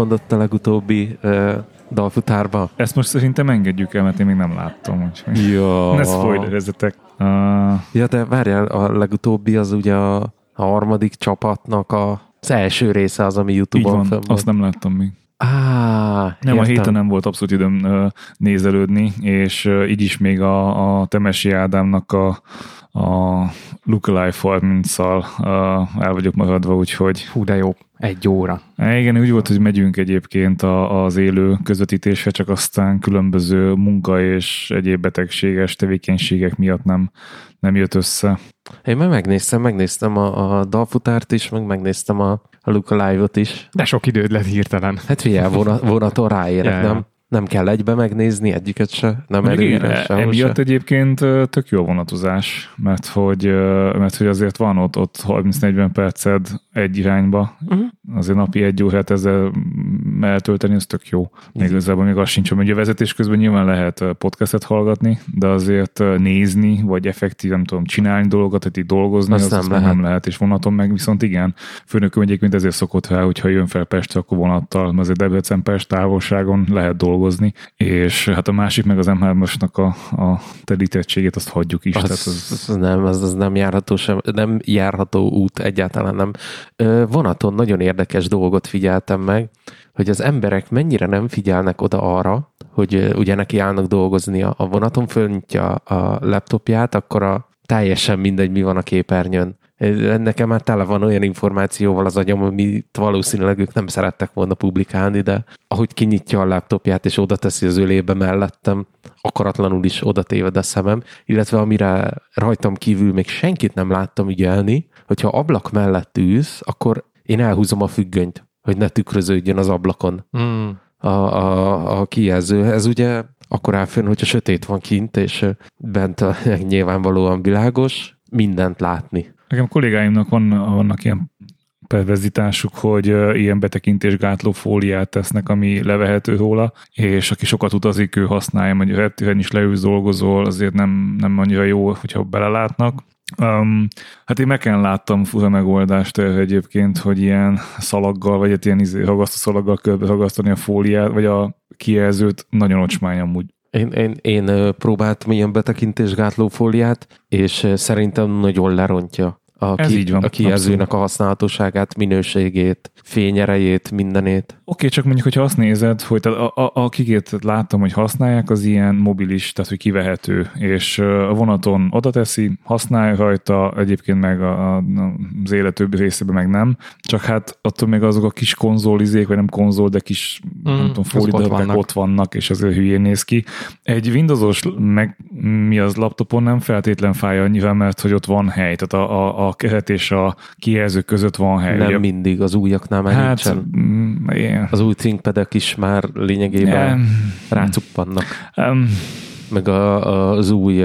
Mondott a legutóbbi uh, dalfutárba? Ezt most szerintem engedjük el, mert én még nem láttam. Úgyhogy Ja. ne spoilerezzetek. Uh, Ja, de várjál, a legutóbbi az ugye a, a harmadik csapatnak a, az első része az, ami Youtube-on van, fönn azt nem láttam még. Á, Nem, a értem. héten nem volt abszolút időm ö, nézelődni, és ö, így is még a, a Temesi Ádámnak a, a Lookalike 30-szal ö, el vagyok maradva, úgyhogy Hú, de jó. Egy óra. Há, igen, úgy volt, hogy megyünk egyébként a, az élő közvetítésre, csak aztán különböző munka és egyéb betegséges tevékenységek miatt nem, nem jött össze. Én meg megnéztem, megnéztem a, a dalfutárt is, meg megnéztem a, a Luca Live-ot is. De sok időd lett hirtelen. Hát figyelj, vonat, vonaton ráérek, Ja. nem? Nem kell egybe megnézni egyiket se, nem előre, sehol emiatt se. egyébként tök jó vonatozás, mert hogy, mert hogy azért van ott, ott 30-40 perced egy irányba, Mhm. azért napi egy órát ezzel eltölteni, ez tök jó. Még Igen. igazából még az sincs, hogy a vezetés közben nyilván lehet podcastet hallgatni, de azért nézni, vagy effektív, nem tudom, csinálni dolgokat, tehát így dolgozni, Azt az, nem az nem, lehet. nem lehet, és vonaton meg viszont igen. Főnököm egyébként ezért szokott rá, hogyha jön fel Pestre, akkor vonattal, mert azért Debrecen-Pest távolságon lehet dolgozni, és hát a másik meg az M3-asnak a, a telítettségét azt hagyjuk is. Az, tehát az, az, nem, az, az nem járható sem, nem járható út, egyáltalán nem. Vonaton nagyon érdekes dolgot figyeltem meg, hogy az emberek mennyire nem figyelnek oda arra, hogy ugye neki állnak dolgozni a vonaton, fölnyitja a laptopját, akkor a teljesen mindegy, mi van a képernyőn. Nekem már tele van olyan információval az agyam, amit valószínűleg ők nem szerettek volna publikálni, de ahogy kinyitja a laptopját és oda teszi az ölébe mellettem, akaratlanul is oda téved a szemem, illetve amire rajtam kívül még senkit nem láttam ügyelni, hogyha ablak mellett ülsz, akkor én elhúzom a függönyt, hogy ne tükröződjön az ablakon Mm. a, a, a kijelző. Ez ugye akkor áll fönn, hogyha sötét van kint, és bent a, nyilvánvalóan világos, mindent látni. Nekem kollégáimnak van, vannak ilyen perverzitásuk, hogy ilyen betekintésgátló fóliát tesznek, ami levehető róla, és aki sokat utazik, ő használja, hogy reptéren is leülsz, dolgozol, azért nem, nem annyira jó, hogyha belelátnak. Um, hát én meken láttam fura megoldást egyébként, hogy ilyen szalaggal, vagy egy ilyen izé, ragasztó szalaggal körbe ragasztani a fóliát, vagy a kijelzőt, nagyon ocsmány amúgy. Én, én, én próbáltam ilyen betekintésgátló fóliát, és szerintem nagyon lerontja a, Ez így van, a kijelzőnek a használhatóságát, minőségét, fényerejét, mindenét. Oké, csak mondjuk, hogyha azt nézed, hogy tehát a, a, akiket láttam, hogy használják, az ilyen mobilis, tehát hogy kivehető, és a vonaton oda teszi, használja rajta, egyébként meg a, a, az élet többi részében meg nem, csak hát attól még azok a kis konzolizék, vagy nem konzol, de kis mm, nem tudom, ott vannak. ott vannak, és azért hülyén néz ki. Egy Windowsos meg mi az laptopon nem feltétlen fáj annyira, mert hogy ott van hely, tehát a, a, a keret és a kijelző között van hely. Nem Ugye- mindig, az újaknál már hát, nincsen. mm, ilyen. Az új ThinkPad-ek is már lényegében Nem. rácuppannak. Um, Meg a, a, az új,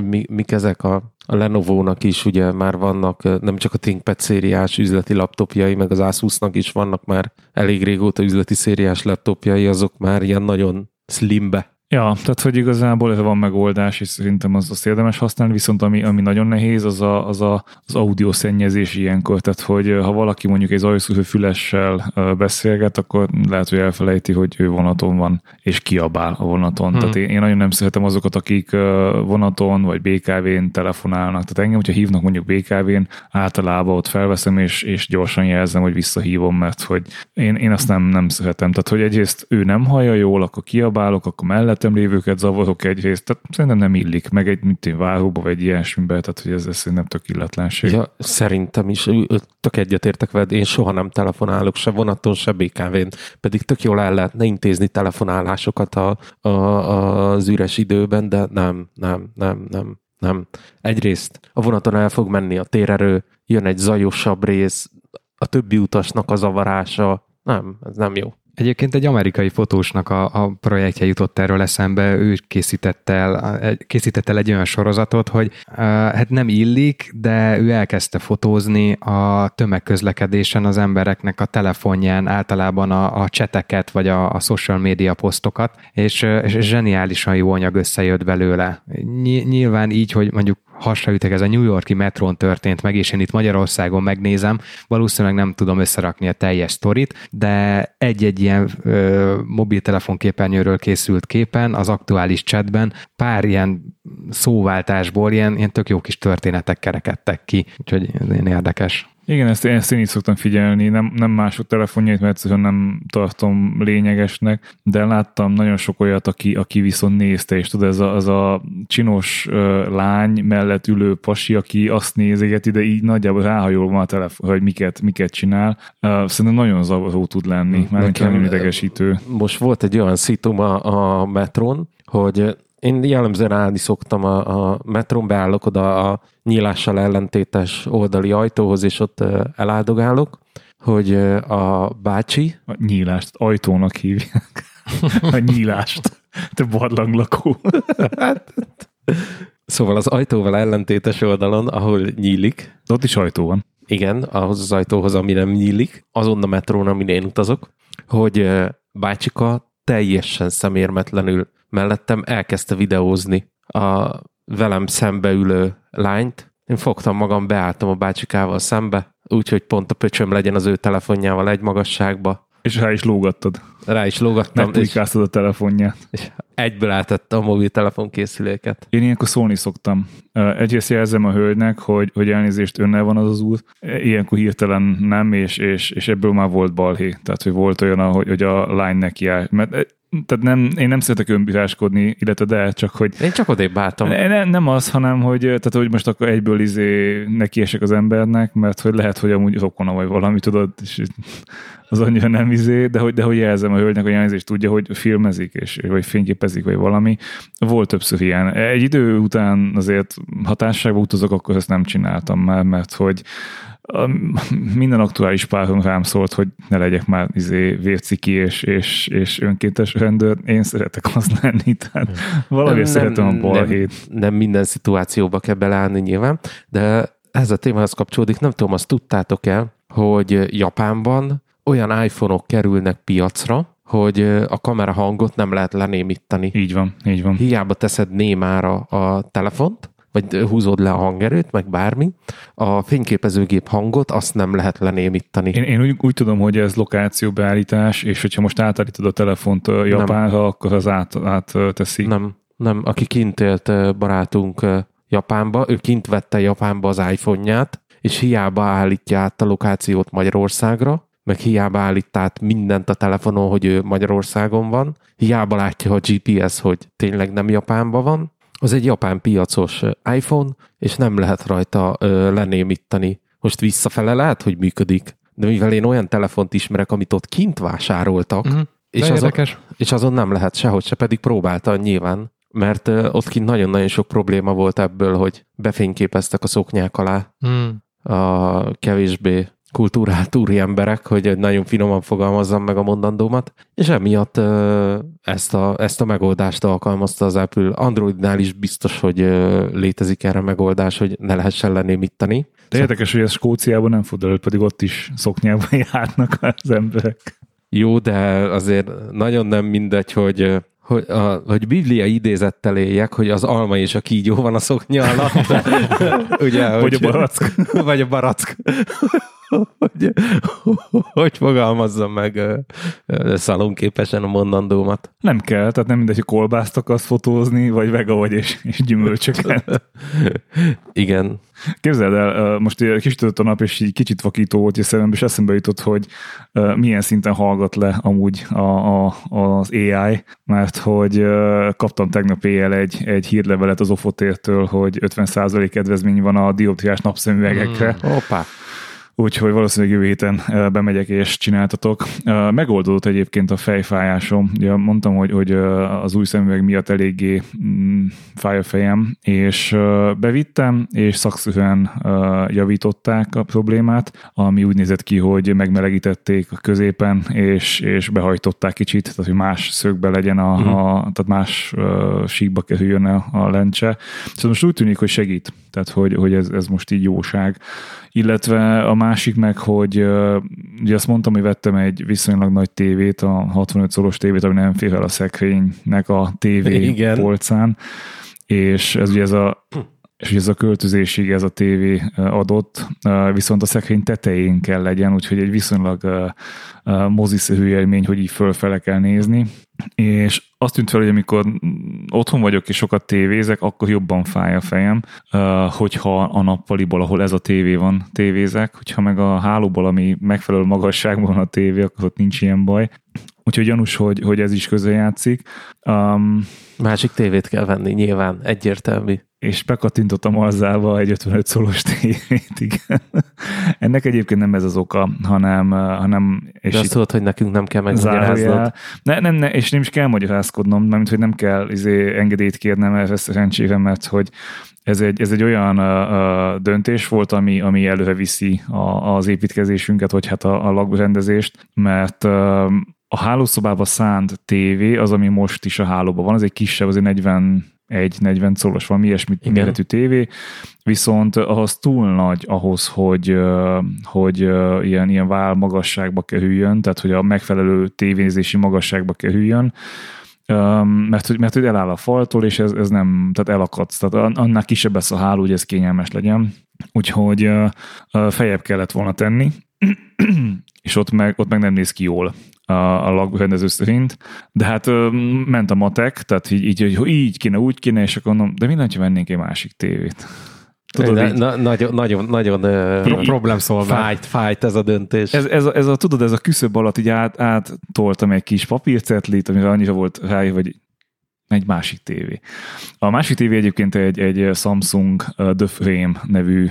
mi, mik ezek a, a Lenovo-nak is ugye már vannak, nem csak a ThinkPad szériás üzleti laptopjai, meg az Asus-nak is vannak már elég régóta üzleti szériás laptopjai, azok már ilyen nagyon slimbe. Ja, tehát hogy igazából ez van megoldás, és szerintem az azt érdemes használni, viszont ami, ami nagyon nehéz, az, a, az a, az audio szennyezés ilyenkor, tehát hogy ha valaki mondjuk egy zajszűrő fülessel beszélget, akkor lehet, hogy elfelejti, hogy ő vonaton van, és kiabál a vonaton. Hmm. Tehát én, én nagyon nem szeretem azokat, akik vonaton vagy BKV-n telefonálnak. Tehát engem, hogyha hívnak mondjuk BKV-n, általában ott felveszem, és, és gyorsan jelzem, hogy visszahívom, mert hogy én, én azt nem, nem szeretem. Tehát, hogy egyrészt ő nem hallja jól, akkor kiabálok, akkor mellettem lévőket zavarok egyrészt, tehát szerintem nem illik, meg egy mint én váróba, vagy ilyesmibe, tehát hogy ez, ez szerintem tök illetlenség. Ja, szerintem is, tök egyetértek veled, én soha nem telefonálok, se vonaton, se BKV-n, pedig tök jól el lehetne intézni telefonálásokat a, a, az üres időben, de nem, nem, nem, nem, nem. Egyrészt a vonaton el fog menni a térerő, jön egy zajosabb rész, a többi utasnak a zavarása, nem, ez nem jó. Egyébként egy amerikai fotósnak a, a projektje jutott erről eszembe, ő készítette el, készítette el egy olyan sorozatot, hogy uh, hát nem illik, de ő elkezdte fotózni a tömegközlekedésen az embereknek a telefonján általában a, a cseteket, vagy a, a social media posztokat, és, és zseniálisan jó anyag összejött belőle. Ny- nyilván így, hogy mondjuk hasraütek, ez a New Yorki metrón történt meg, és én itt Magyarországon megnézem, valószínűleg nem tudom összerakni a teljes sztorit, de egy-egy ilyen ö, mobiltelefon képernyőről készült képen, az aktuális chatben pár ilyen szóváltásból ilyen, ilyen tök jó kis történetek kerekedtek ki, úgyhogy ez ilyen érdekes. Igen, ezt, ezt én így szoktam figyelni, nem, nem mások telefonjait, mert egyszerűen nem tartom lényegesnek, de láttam nagyon sok olyat, aki, aki viszont nézte, és tudod, ez a, az a csinos uh, lány mellett ülő pasi, aki azt nézegeti, de így nagyjából ráhajol van a telefon, hogy miket, miket csinál. Uh, szerintem nagyon zavaró tud lenni, mert nem idegesítő. Most volt egy olyan szitum a, a metron, hogy én jellemzően állni szoktam a, a metron, beállok oda a nyílással ellentétes oldali ajtóhoz, és ott eláldogálok, hogy a bácsi... A nyílást, ajtónak hívják. A nyílást. Te barlanglakó. hát, szóval az ajtóval ellentétes oldalon, ahol nyílik. Ott is ajtó van. Igen, ahhoz az ajtóhoz, ami nem nyílik, azon a metrón, amin én utazok, hogy bácsika teljesen szemérmetlenül mellettem elkezdte videózni a velem szembe ülő lányt. Én fogtam magam, beálltam a bácsikával szembe, úgyhogy pont a pöcsöm legyen az ő telefonjával egy magasságba. És rá is lógattad. Rá is lógattam. És, a telefonját. És egyből átette a mobiltelefon készüléket. Én ilyenkor szólni szoktam. Egyrészt jelzem a hölgynek, hogy, hogy elnézést önnel van az az út. Ilyenkor hirtelen nem, és, és, és ebből már volt balhé. Tehát, hogy volt olyan, hogy, hogy a lány neki áll. Mert tehát nem, én nem szeretek önbíráskodni, illetve de, csak hogy... Én csak odébb álltam. Nem, nem az, hanem hogy, tehát, hogy most akkor egyből izé nekiesek az embernek, mert hogy lehet, hogy amúgy rokona vagy valami, tudod, és az annyira nem izé, de hogy, de hogy jelzem a hölgynek, hogy jelzést tudja, hogy filmezik, és, vagy fényképezik, vagy valami. Volt többször ilyen. Egy idő után azért hatásságban utazok, akkor ezt nem csináltam már, mert hogy minden aktuális párom rám szólt, hogy ne legyek már izé vérciki és, és, és önkéntes rendőr. Én szeretek az lenni, tehát valami szeretem a balhét. Nem, nem minden szituációba kell beleállni nyilván, de ez a témához kapcsolódik, nem tudom, azt tudtátok el, hogy Japánban olyan iPhone-ok kerülnek piacra, hogy a kamera hangot nem lehet lenémítani. Így van, így van. Hiába teszed némára a telefont, vagy húzod le a hangerőt, meg bármi, a fényképezőgép hangot azt nem lehet lenémítani. Én, én úgy, úgy tudom, hogy ez lokációbeállítás, és hogyha most átállítod a telefont Japánra, akkor az át, át teszi. Nem, nem. Aki kint élt barátunk Japánba, ő kint vette Japánba az iPhone-ját, és hiába állítja át a lokációt Magyarországra, meg hiába állít át mindent a telefonon, hogy ő Magyarországon van, hiába látja a GPS, hogy tényleg nem Japánban van, az egy japán piacos iPhone, és nem lehet rajta ö, lenémítani. Most visszafele lehet, hogy működik, de mivel én olyan telefont ismerek, amit ott kint vásároltak, uh-huh. és, azon, és azon nem lehet sehogy se, pedig próbálta nyilván, mert ö, ott kint nagyon-nagyon sok probléma volt ebből, hogy befényképeztek a szoknyák alá hmm. a kevésbé kultúrált úri emberek, hogy nagyon finoman fogalmazzam meg a mondandómat, és emiatt ezt a, ezt a megoldást alkalmazta az Apple. Androidnál is biztos, hogy létezik erre megoldás, hogy ne lehessen lenémítani. De érdekes, hogy ez Skóciában nem fordul pedig ott is szoknyában járnak az emberek. Jó, de azért nagyon nem mindegy, hogy hogy, a, hogy biblia idézettel éljek, hogy az alma és a kígyó van a szoknya alatt. Ugye, vagy hogy, a barack. Vagy a barack hogy, hogy fogalmazzam meg szalonképesen a mondandómat. Nem kell, tehát nem mindegy, hogy kolbászt akarsz fotózni, vagy vega vagy és, és gyümölcsöket. Igen. Képzeld el, most kis a nap, és így kicsit vakító volt, és szemembe, és eszembe jutott, hogy milyen szinten hallgat le amúgy a, a, az AI, mert hogy kaptam tegnap éjjel egy, egy hírlevelet az Ofotértől, hogy 50% kedvezmény van a dioptriás napszemüvegekre. Mm, opa úgyhogy valószínűleg jövő héten bemegyek és csináltatok. Megoldódott egyébként a fejfájásom. Ugye mondtam, hogy, hogy az új szemüveg miatt eléggé mm, fáj a fejem, és bevittem, és szakszűen javították a problémát, ami úgy nézett ki, hogy megmelegítették a középen, és, és behajtották kicsit, tehát hogy más szögbe legyen, a, uh-huh. a tehát más síkba kerüljön a, a lencse. Szóval most úgy tűnik, hogy segít, tehát hogy, hogy ez, ez most így jóság illetve a másik meg, hogy ugye azt mondtam, hogy vettem egy viszonylag nagy tévét, a 65 szoros tévét, ami nem fér el a szekrénynek a tévé Igen. polcán, és ez ugye ez a és hogy ez a költözésig ez a tévé adott, viszont a szekrény tetején kell legyen, úgyhogy egy viszonylag moziszerű élmény, hogy így fölfele kell nézni, és azt tűnt fel, hogy amikor otthon vagyok és sokat tévézek, akkor jobban fáj a fejem, hogyha a nappaliból, ahol ez a tévé van, tévézek, hogyha meg a hálóból, ami megfelelő magasságban a tévé, akkor ott nincs ilyen baj. Úgyhogy gyanús, hogy, hogy ez is közrejátszik. Um, Másik tévét kell venni, nyilván, egyértelmű és bekattintottam alzába egy 55 szolos tévét, igen. Ennek egyébként nem ez az oka, hanem... hanem és De azt tudod, hogy nekünk nem kell megmagyaráznod. Ne, nem, ne, és nem is kell magyarázkodnom, mert hogy nem kell izé, engedélyt kérnem erre szerencsére, mert hogy ez egy, ez egy olyan uh, döntés volt, ami, ami előre viszi a, az építkezésünket, vagy hát a, a lakrendezést, mert uh, a hálószobába szánt tévé, az, ami most is a hálóban van, az egy kisebb, az egy 40 egy 40 szolos, valami ilyesmi Igen. méretű tévé, viszont az túl nagy ahhoz, hogy, hogy ilyen, ilyen vál magasságba kerüljön, tehát hogy a megfelelő tévézési magasságba kerüljön, mert, hogy, mert hogy eláll a faltól, és ez, ez nem, tehát elakadsz, tehát annál kisebb lesz a háló, hogy ez kényelmes legyen, úgyhogy fejebb kellett volna tenni, és ott meg, ott meg nem néz ki jól a, a lagrendező szerint, de hát ment a matek, tehát így, így, hogy így kéne, úgy kéne, és akkor mondom, de minden, ha vennénk egy másik tévét. Tudod, de, na, nagyon, nagyon, nagyon Pro- problem fájt, fájt ez a döntés. Ez, ez, a, ez a, tudod, ez a küszöb alatt így át, áttoltam egy kis papírcetlit, amire annyira volt rá, hogy egy másik tévé. A másik tévé egyébként egy, egy Samsung The Frame nevű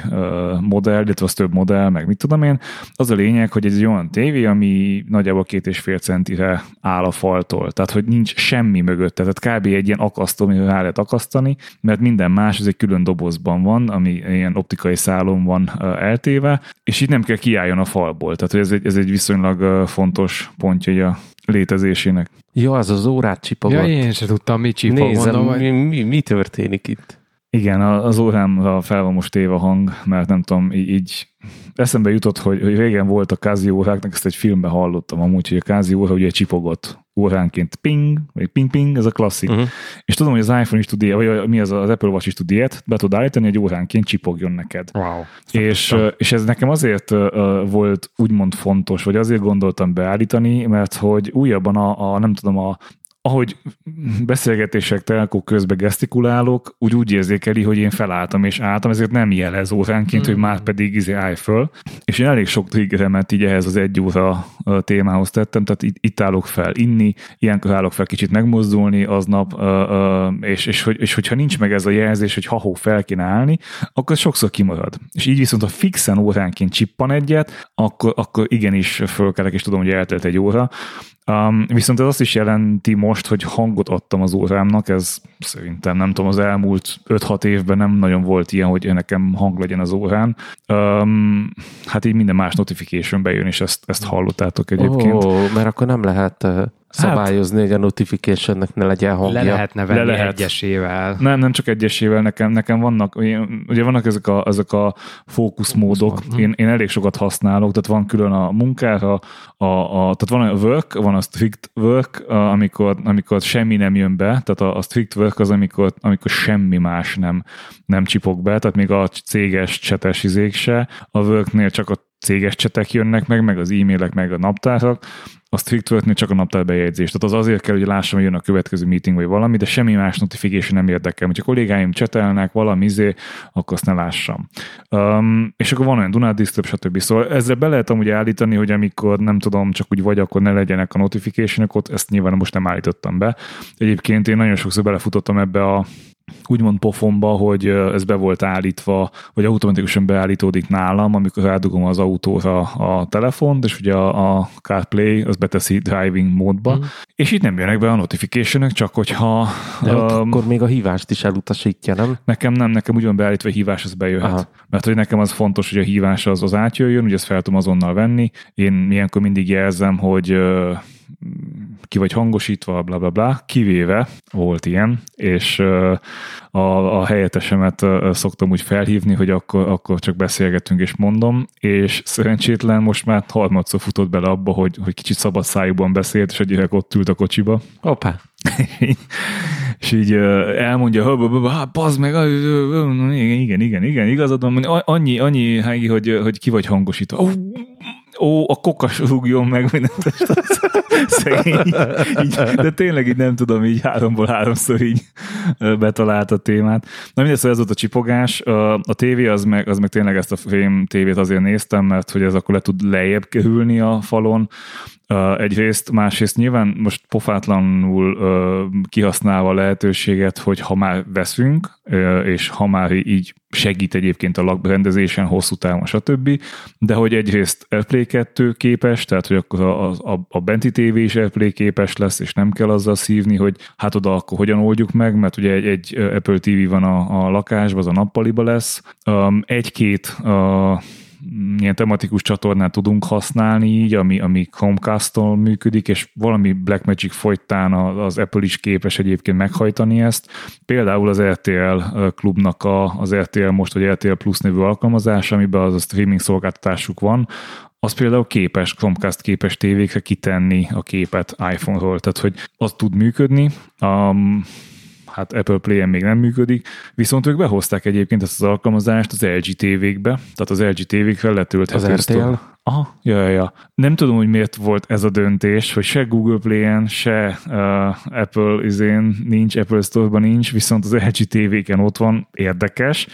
modell, illetve az több modell, meg mit tudom én. Az a lényeg, hogy ez egy olyan tévé, ami nagyjából két és fél centire áll a faltól. Tehát, hogy nincs semmi mögötte. Tehát kb. egy ilyen akasztó, amivel rá lehet akasztani, mert minden más, ez egy külön dobozban van, ami ilyen optikai szálon van eltéve, és itt nem kell kiálljon a falból. Tehát, hogy ez egy, ez egy viszonylag fontos pontja a létezésének. Ja, az az órát csipogott. Ja, én sem tudtam, mi csipog. Nézem, mondom, mi, mi, mi történik itt? Igen, az órámra fel van most téve a hang, mert nem tudom, így, így eszembe jutott, hogy, hogy régen volt a kázi óráknak, ezt egy filmben hallottam amúgy, hogy a kázi óra ugye csipogott óránként ping, vagy ping-ping, ez a klasszik. Uh-huh. És tudom, hogy az iPhone is tud ilyet, vagy mi az, az Apple Watch is tud ilyet, be tud állítani, hogy óránként csipogjon neked. Wow. És, és ez nekem azért volt úgymond fontos, vagy azért gondoltam beállítani, mert hogy újabban a, a nem tudom, a ahogy beszélgetések telkó közben gesztikulálok, úgy úgy érzékeli, hogy én felálltam és álltam, ezért nem jelez óránként, mm. hogy már pedig izé állj föl. És én elég sok triggeremet így ehhez az egy óra témához tettem, tehát itt, itt állok fel inni, ilyenkor állok fel kicsit megmozdulni aznap, és, és, hogy, és hogyha nincs meg ez a jelzés, hogy ha-hó fel kéne állni, akkor sokszor kimarad. És így viszont, ha fixen óránként csippan egyet, akkor, akkor igenis fölkelek, és tudom, hogy eltelt egy óra. Um, viszont ez azt is jelenti most, hogy hangot adtam az órámnak, ez szerintem nem tudom, az elmúlt 5-6 évben nem nagyon volt ilyen, hogy nekem hang legyen az órán. Um, hát így minden más notification bejön, és ezt, ezt hallottátok egyébként. Ó, mert akkor nem lehet szabályozni, hát, hogy a notificationnek ne legyen hangja. Le lehetne venni Le lehet. egyesével. Nem, nem csak egyesével, nekem, nekem vannak, ugye vannak ezek a, ezek a fókuszmódok, Fókusz én, én elég sokat használok, tehát van külön a munkára, a, a, tehát van a work, van a strict work, amikor, amikor semmi nem jön be, tehát a, a strict work az, amikor, amikor semmi más nem, nem csipog be, tehát még a céges csetes izék se, a worknél csak a céges csetek jönnek meg, meg az e-mailek, meg a naptárak, a strict csak a naptár bejegyzés. Tehát az azért kell, hogy lássam, hogy jön a következő meeting vagy valami, de semmi más notification nem érdekel. Hogyha kollégáim csetelnek valami izé, akkor azt ne lássam. Um, és akkor van olyan Dunát Disturb, stb. Szóval ezzel be lehet amúgy állítani, hogy amikor nem tudom, csak úgy vagy, akkor ne legyenek a notification ott ezt nyilván most nem állítottam be. Egyébként én nagyon sokszor belefutottam ebbe a úgymond pofonba, hogy ez be volt állítva, vagy automatikusan beállítódik nálam, amikor rádugom az autóra a telefont, és ugye a, a CarPlay az beteszi driving módba, mm. és itt nem jönnek be a notification csak hogyha... De um, akkor még a hívást is elutasítja, nem? Nekem nem, nekem úgy van beállítva, hogy hívás az bejöhet. Aha. Mert hogy nekem az fontos, hogy a hívás az, az átjöjjön, ugye ezt fel tudom azonnal venni. Én ilyenkor mindig jelzem, hogy ki vagy hangosítva, bla bla bla, kivéve volt ilyen, és a, a helyettesemet szoktam úgy felhívni, hogy akkor, akkor csak beszélgetünk és mondom, és szerencsétlen most már harmadszor futott bele abba, hogy, hogy kicsit szabad szájúban beszélt, és egy ott ült a kocsiba. Opa. és így elmondja, bazd meg, igen, igen, igen, igen, igazad van, annyi, annyi, hogy, hogy ki vagy hangosítva ó, a kokas rúgjon meg mindent. Szegény. Így, de tényleg így nem tudom, így háromból háromszor így betalált a témát. Na mindegy, szóval ez volt a csipogás. A tévé az meg, az meg tényleg ezt a fém tévét azért néztem, mert hogy ez akkor le tud lejjebb kerülni a falon, Uh, egyrészt, másrészt nyilván most pofátlanul uh, kihasználva a lehetőséget, hogy ha már veszünk, uh, és ha már így segít egyébként a lakrendezésen, hosszú távon, stb., de hogy egyrészt AirPlay 2 képes, tehát hogy akkor a, a, a benti TV is AirPlay képes lesz, és nem kell azzal szívni, hogy hát oda akkor hogyan oldjuk meg, mert ugye egy, egy Apple TV van a, a lakásban, az a nappaliba lesz. Um, egy-két uh, ilyen tematikus csatornát tudunk használni így, ami, ami Chromecast-tól működik, és valami Blackmagic folytán az Apple is képes egyébként meghajtani ezt. Például az RTL klubnak a, az RTL most, vagy RTL Plus nevű alkalmazás, amiben az a streaming szolgáltatásuk van, az például képes, Chromecast képes tévékre kitenni a képet iPhone-ról, tehát hogy az tud működni. Um, hát Apple Play-en még nem működik, viszont ők behozták egyébként ezt az alkalmazást az LG tévékbe, tehát az LG tévékre letölthető. Az RTL? Aha, ja, ja, ja. Nem tudom, hogy miért volt ez a döntés, hogy se Google Play-en, se uh, Apple izén nincs, Apple Store-ban nincs, viszont az LG tévéken ott van, érdekes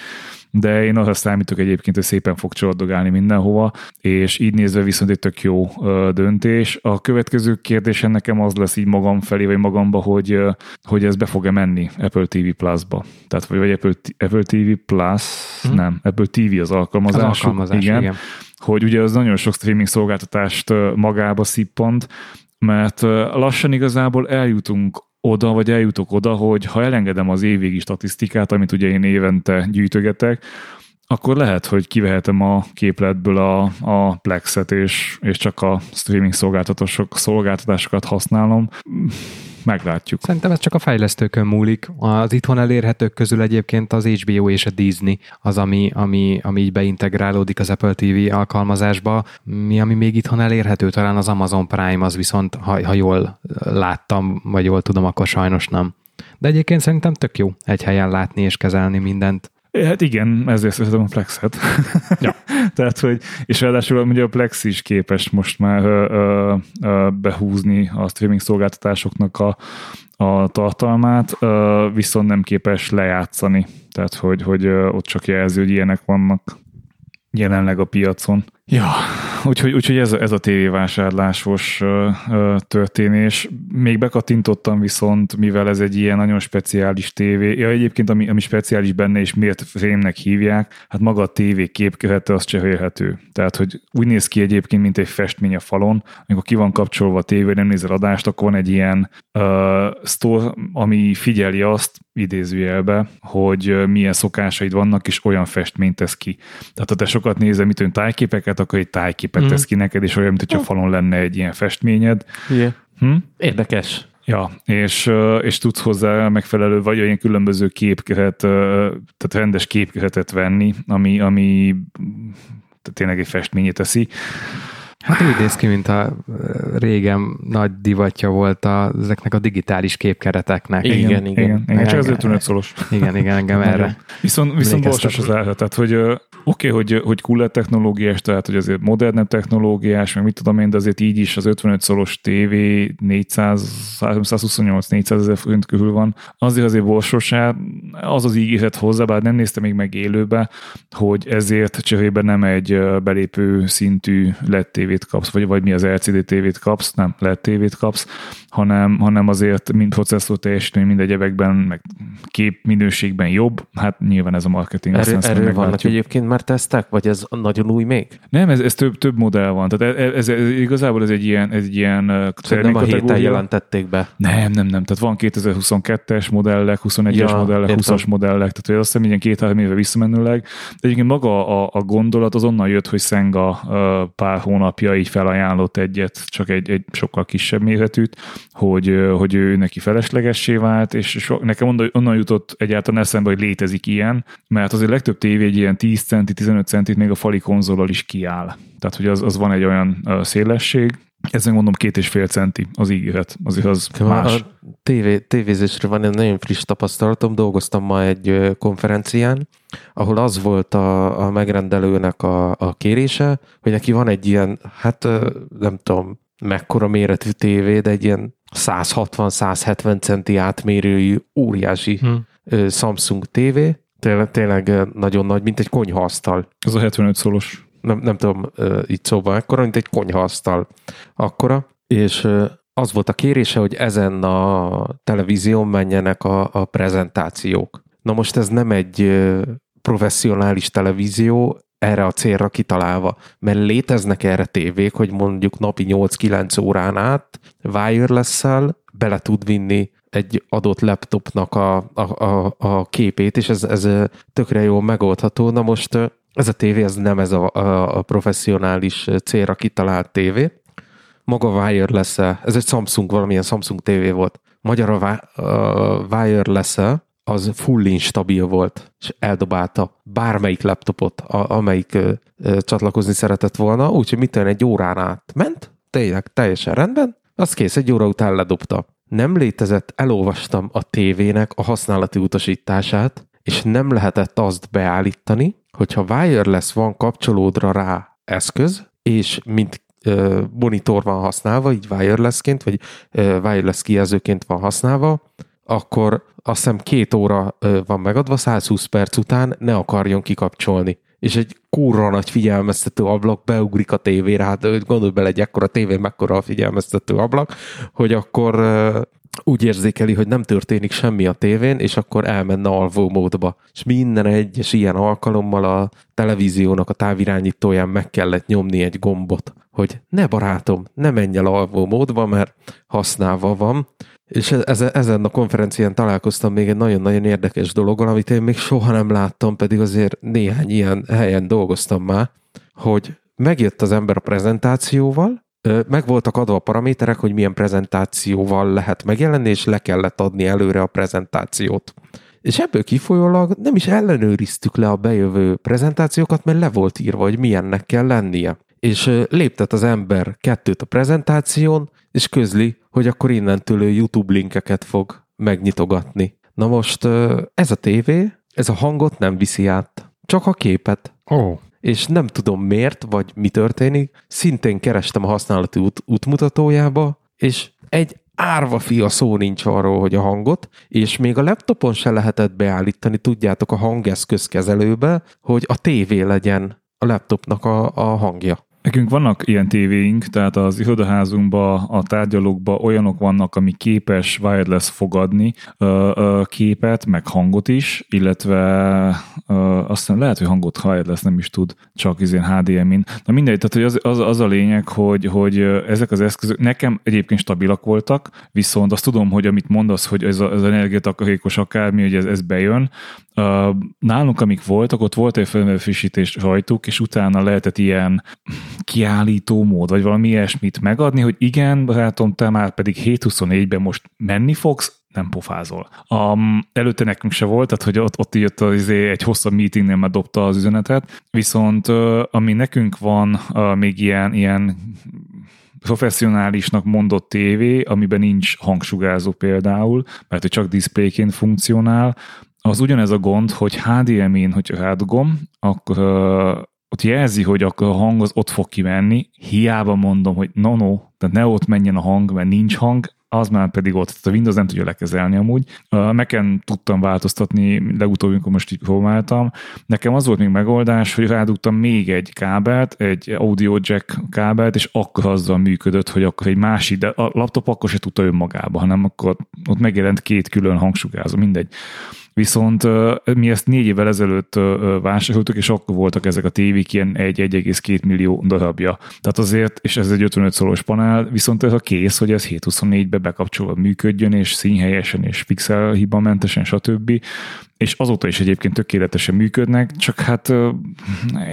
de én arra számítok egyébként, hogy szépen fog csordogálni mindenhova, és így nézve viszont egy tök jó döntés. A következő kérdésem nekem az lesz így magam felé, vagy magamba, hogy, hogy ez be fog-e menni Apple TV Plus-ba. Tehát vagy, vagy Apple, Apple TV Plus, hmm. nem, Apple TV az alkalmazás. Az alkalmazás, igen. igen. Hogy ugye az nagyon sok streaming szolgáltatást magába szippant, mert lassan igazából eljutunk oda, vagy eljutok oda, hogy ha elengedem az évvégi statisztikát, amit ugye én évente gyűjtögetek, akkor lehet, hogy kivehetem a képletből a, a Plexet, és, és csak a streaming szolgáltatások, szolgáltatásokat használom meglátjuk. Szerintem ez csak a fejlesztőkön múlik. Az itthon elérhetők közül egyébként az HBO és a Disney az, ami, ami, ami így beintegrálódik az Apple TV alkalmazásba. Mi, ami még itthon elérhető, talán az Amazon Prime, az viszont, ha, ha jól láttam, vagy jól tudom, akkor sajnos nem. De egyébként szerintem tök jó egy helyen látni és kezelni mindent. Hát igen, ezért szeretem a Plexet. Ja. Tehát, hogy, és ráadásul ugye a Plex is képes most már ö, ö, ö, behúzni a streaming szolgáltatásoknak a, a tartalmát, ö, viszont nem képes lejátszani. Tehát, hogy, hogy ott csak jelző, hogy ilyenek vannak jelenleg a piacon. Ja, úgyhogy, úgyhogy ez, ez a tévévásárlásos történés. Még bekattintottam viszont, mivel ez egy ilyen nagyon speciális tévé, ja egyébként ami, ami speciális benne, és miért frémnek hívják, hát maga a tévé képkövete az cserélhető. Tehát, hogy úgy néz ki egyébként, mint egy festmény a falon, amikor ki van kapcsolva a tévé, nem nézel adást, akkor van egy ilyen uh, store, ami figyeli azt, idézőjelbe, hogy milyen szokásaid vannak, és olyan festményt tesz ki. Tehát ha te sokat nézel, mit tájképeket, akkor egy tájképet mm. tesz ki neked, és olyan, mint hogyha falon lenne egy ilyen festményed. Yeah. Hm? Érdekes. Ja, és, és tudsz hozzá megfelelő, vagy olyan különböző képköhet, tehát rendes képköhetet venni, ami, ami tényleg egy festményét teszi. Hát úgy néz ki, mint a régen nagy divatja volt a, ezeknek a digitális képkereteknek. Igen, igen. igen, igen. igen. Csak az 55 szolos. Igen, igen, engem erre. Viszont, viszont borsos az ára, tehát hogy oké, okay, hogy, hogy cooler technológiás, tehát hogy azért modernebb technológiás, meg mit tudom én, de azért így is az 55 szolos TV 400, 328 400 ezer forint körül van. Azért azért borsosá, az az ígéret hozzá, bár nem nézte még meg élőbe, hogy ezért cserébe nem egy belépő szintű LED TV tévét kapsz, vagy, vagy mi az LCD tévét kapsz, nem LED tévét kapsz, hanem, hanem azért mind processzor teljesítmény, mind egyebekben, meg kép minőségben jobb, hát nyilván ez a marketing. Erő, erről vannak egyébként már tesztek, vagy ez nagyon új még? Nem, ez, ez több, több modell van. Tehát ez, ez, ez, igazából ez egy ilyen, ez egy ilyen nem a héten jelentették be. Nem, nem, nem. Tehát van 2022-es modellek, 21-es ja, modellek, értem. 20-as modellek, tehát azt hiszem, ilyen két-három éve visszamenőleg. De egyébként maga a, a gondolat az onnan jött, hogy Szenga pár hónapja így felajánlott egyet, csak egy, egy sokkal kisebb méretűt, hogy, hogy ő neki feleslegessé vált, és so, nekem onnan, onnan jutott egyáltalán eszembe, hogy létezik ilyen, mert azért legtöbb tévé egy ilyen 10 centi, 15 centit még a fali konzolal is kiáll. Tehát, hogy az, az van egy olyan szélesség, Ezen mondom két és fél centi az ígéret, azért az más. A tévé, tévézésre van egy nagyon friss tapasztalatom, dolgoztam ma egy konferencián, ahol az volt a, a megrendelőnek a, a kérése, hogy neki van egy ilyen, hát nem tudom, mekkora méretű tévé, de egy ilyen 160-170 centi átmérőjű óriási hmm. Samsung TV, tényleg, tényleg nagyon nagy, mint egy konyhaasztal. Ez a 75 szolos. Nem, nem tudom így szóban ekkora, mint egy konyhaasztal akkora, és az volt a kérése, hogy ezen a televízión menjenek a, a prezentációk. Na most ez nem egy professzionális televízió, erre a célra kitalálva, mert léteznek erre tévék, hogy mondjuk napi 8-9 órán át wireless bele tud vinni egy adott laptopnak a, a, a, a képét, és ez, ez tökre jól megoldható. Na most ez a tévé, ez nem ez a, a, a professzionális célra kitalált tévé. Maga wireless ez egy Samsung, valamilyen Samsung tévé volt. Magyar a, wireless az full instabil volt, és eldobálta bármelyik laptopot, a, amelyik ö, ö, csatlakozni szeretett volna, úgyhogy mit egy órán át ment, tényleg teljesen rendben, az kész, egy óra után ledobta. Nem létezett, elolvastam a tévének a használati utasítását, és nem lehetett azt beállítani, hogyha wireless van kapcsolódra rá eszköz, és mint monitor van használva, így wirelessként, vagy wireless kijelzőként van használva, akkor azt hiszem két óra van megadva, 120 perc után ne akarjon kikapcsolni. És egy kurva nagy figyelmeztető ablak beugrik a tévére, hát gondolj bele egy ekkora tévé, mekkora a figyelmeztető ablak, hogy akkor úgy érzékeli, hogy nem történik semmi a tévén, és akkor elmenne alvó módba. És minden egyes ilyen alkalommal a televíziónak a távirányítóján meg kellett nyomni egy gombot, hogy ne barátom, ne menj el alvó módba, mert használva van. És ez, ezen a konferencián találkoztam még egy nagyon-nagyon érdekes dologgal, amit én még soha nem láttam, pedig azért néhány ilyen helyen dolgoztam már, hogy megjött az ember a prezentációval, meg voltak adva a paraméterek, hogy milyen prezentációval lehet megjelenni, és le kellett adni előre a prezentációt. És ebből kifolyólag nem is ellenőriztük le a bejövő prezentációkat, mert le volt írva, hogy milyennek kell lennie. És léptet az ember kettőt a prezentáción, és közli, hogy akkor innentől ő YouTube linkeket fog megnyitogatni. Na most ez a tévé, ez a hangot nem viszi át, csak a képet. Oh. És nem tudom miért, vagy mi történik, szintén kerestem a használati út, útmutatójába, és egy árva fia szó nincs arról, hogy a hangot, és még a laptopon se lehetett beállítani, tudjátok, a hangeszközkezelőbe, hogy a tévé legyen a laptopnak a, a hangja. Nekünk vannak ilyen tévéink, tehát az irodaházunkban, a tárgyalókban olyanok vannak, ami képes wireless fogadni ö, ö, képet, meg hangot is, illetve ö, aztán lehet, hogy hangot wireless nem is tud, csak izén HDMI-n. Na mindegy, tehát hogy az, az, az a lényeg, hogy, hogy ezek az eszközök nekem egyébként stabilak voltak, viszont azt tudom, hogy amit mondasz, hogy ez, a, ez energiatakarékos akármi, hogy ez, ez bejön, nálunk, amik voltak, ott volt egy felmelőfrissítés rajtuk, és utána lehetett ilyen kiállító mód, vagy valami ilyesmit megadni, hogy igen, barátom, te már pedig 7.24-ben most menni fogsz, nem pofázol. Um, előtte nekünk se volt, tehát hogy ott, ott jött az, izé, egy hosszabb meetingnél már dobta az üzenetet, viszont ami nekünk van még ilyen, ilyen professzionálisnak mondott tévé, amiben nincs hangsugázó például, mert hogy csak diszpléként funkcionál, az ugyanez a gond, hogy HDMI-n, hogyha rádugom, akkor uh, ott jelzi, hogy akkor a hang az ott fog kimenni, hiába mondom, hogy no, no, tehát ne ott menjen a hang, mert nincs hang, az már pedig ott, tehát a Windows nem tudja lekezelni amúgy. Mac-en tudtam változtatni, legutóbb, amikor most így próbáltam. Nekem az volt még megoldás, hogy rádugtam még egy kábelt, egy audio jack kábelt, és akkor azzal működött, hogy akkor egy másik, de a laptop akkor se tudta önmagába, hanem akkor ott megjelent két külön hangsugázó, mindegy. Viszont mi ezt négy évvel ezelőtt vásároltuk, és akkor voltak ezek a tévék ilyen 1-1,2 millió darabja. Tehát azért, és ez egy 55 szoros panel, viszont ez a kész, hogy ez 724-be bekapcsolva működjön, és színhelyesen, és pixel hibamentesen, stb és azóta is egyébként tökéletesen működnek, csak hát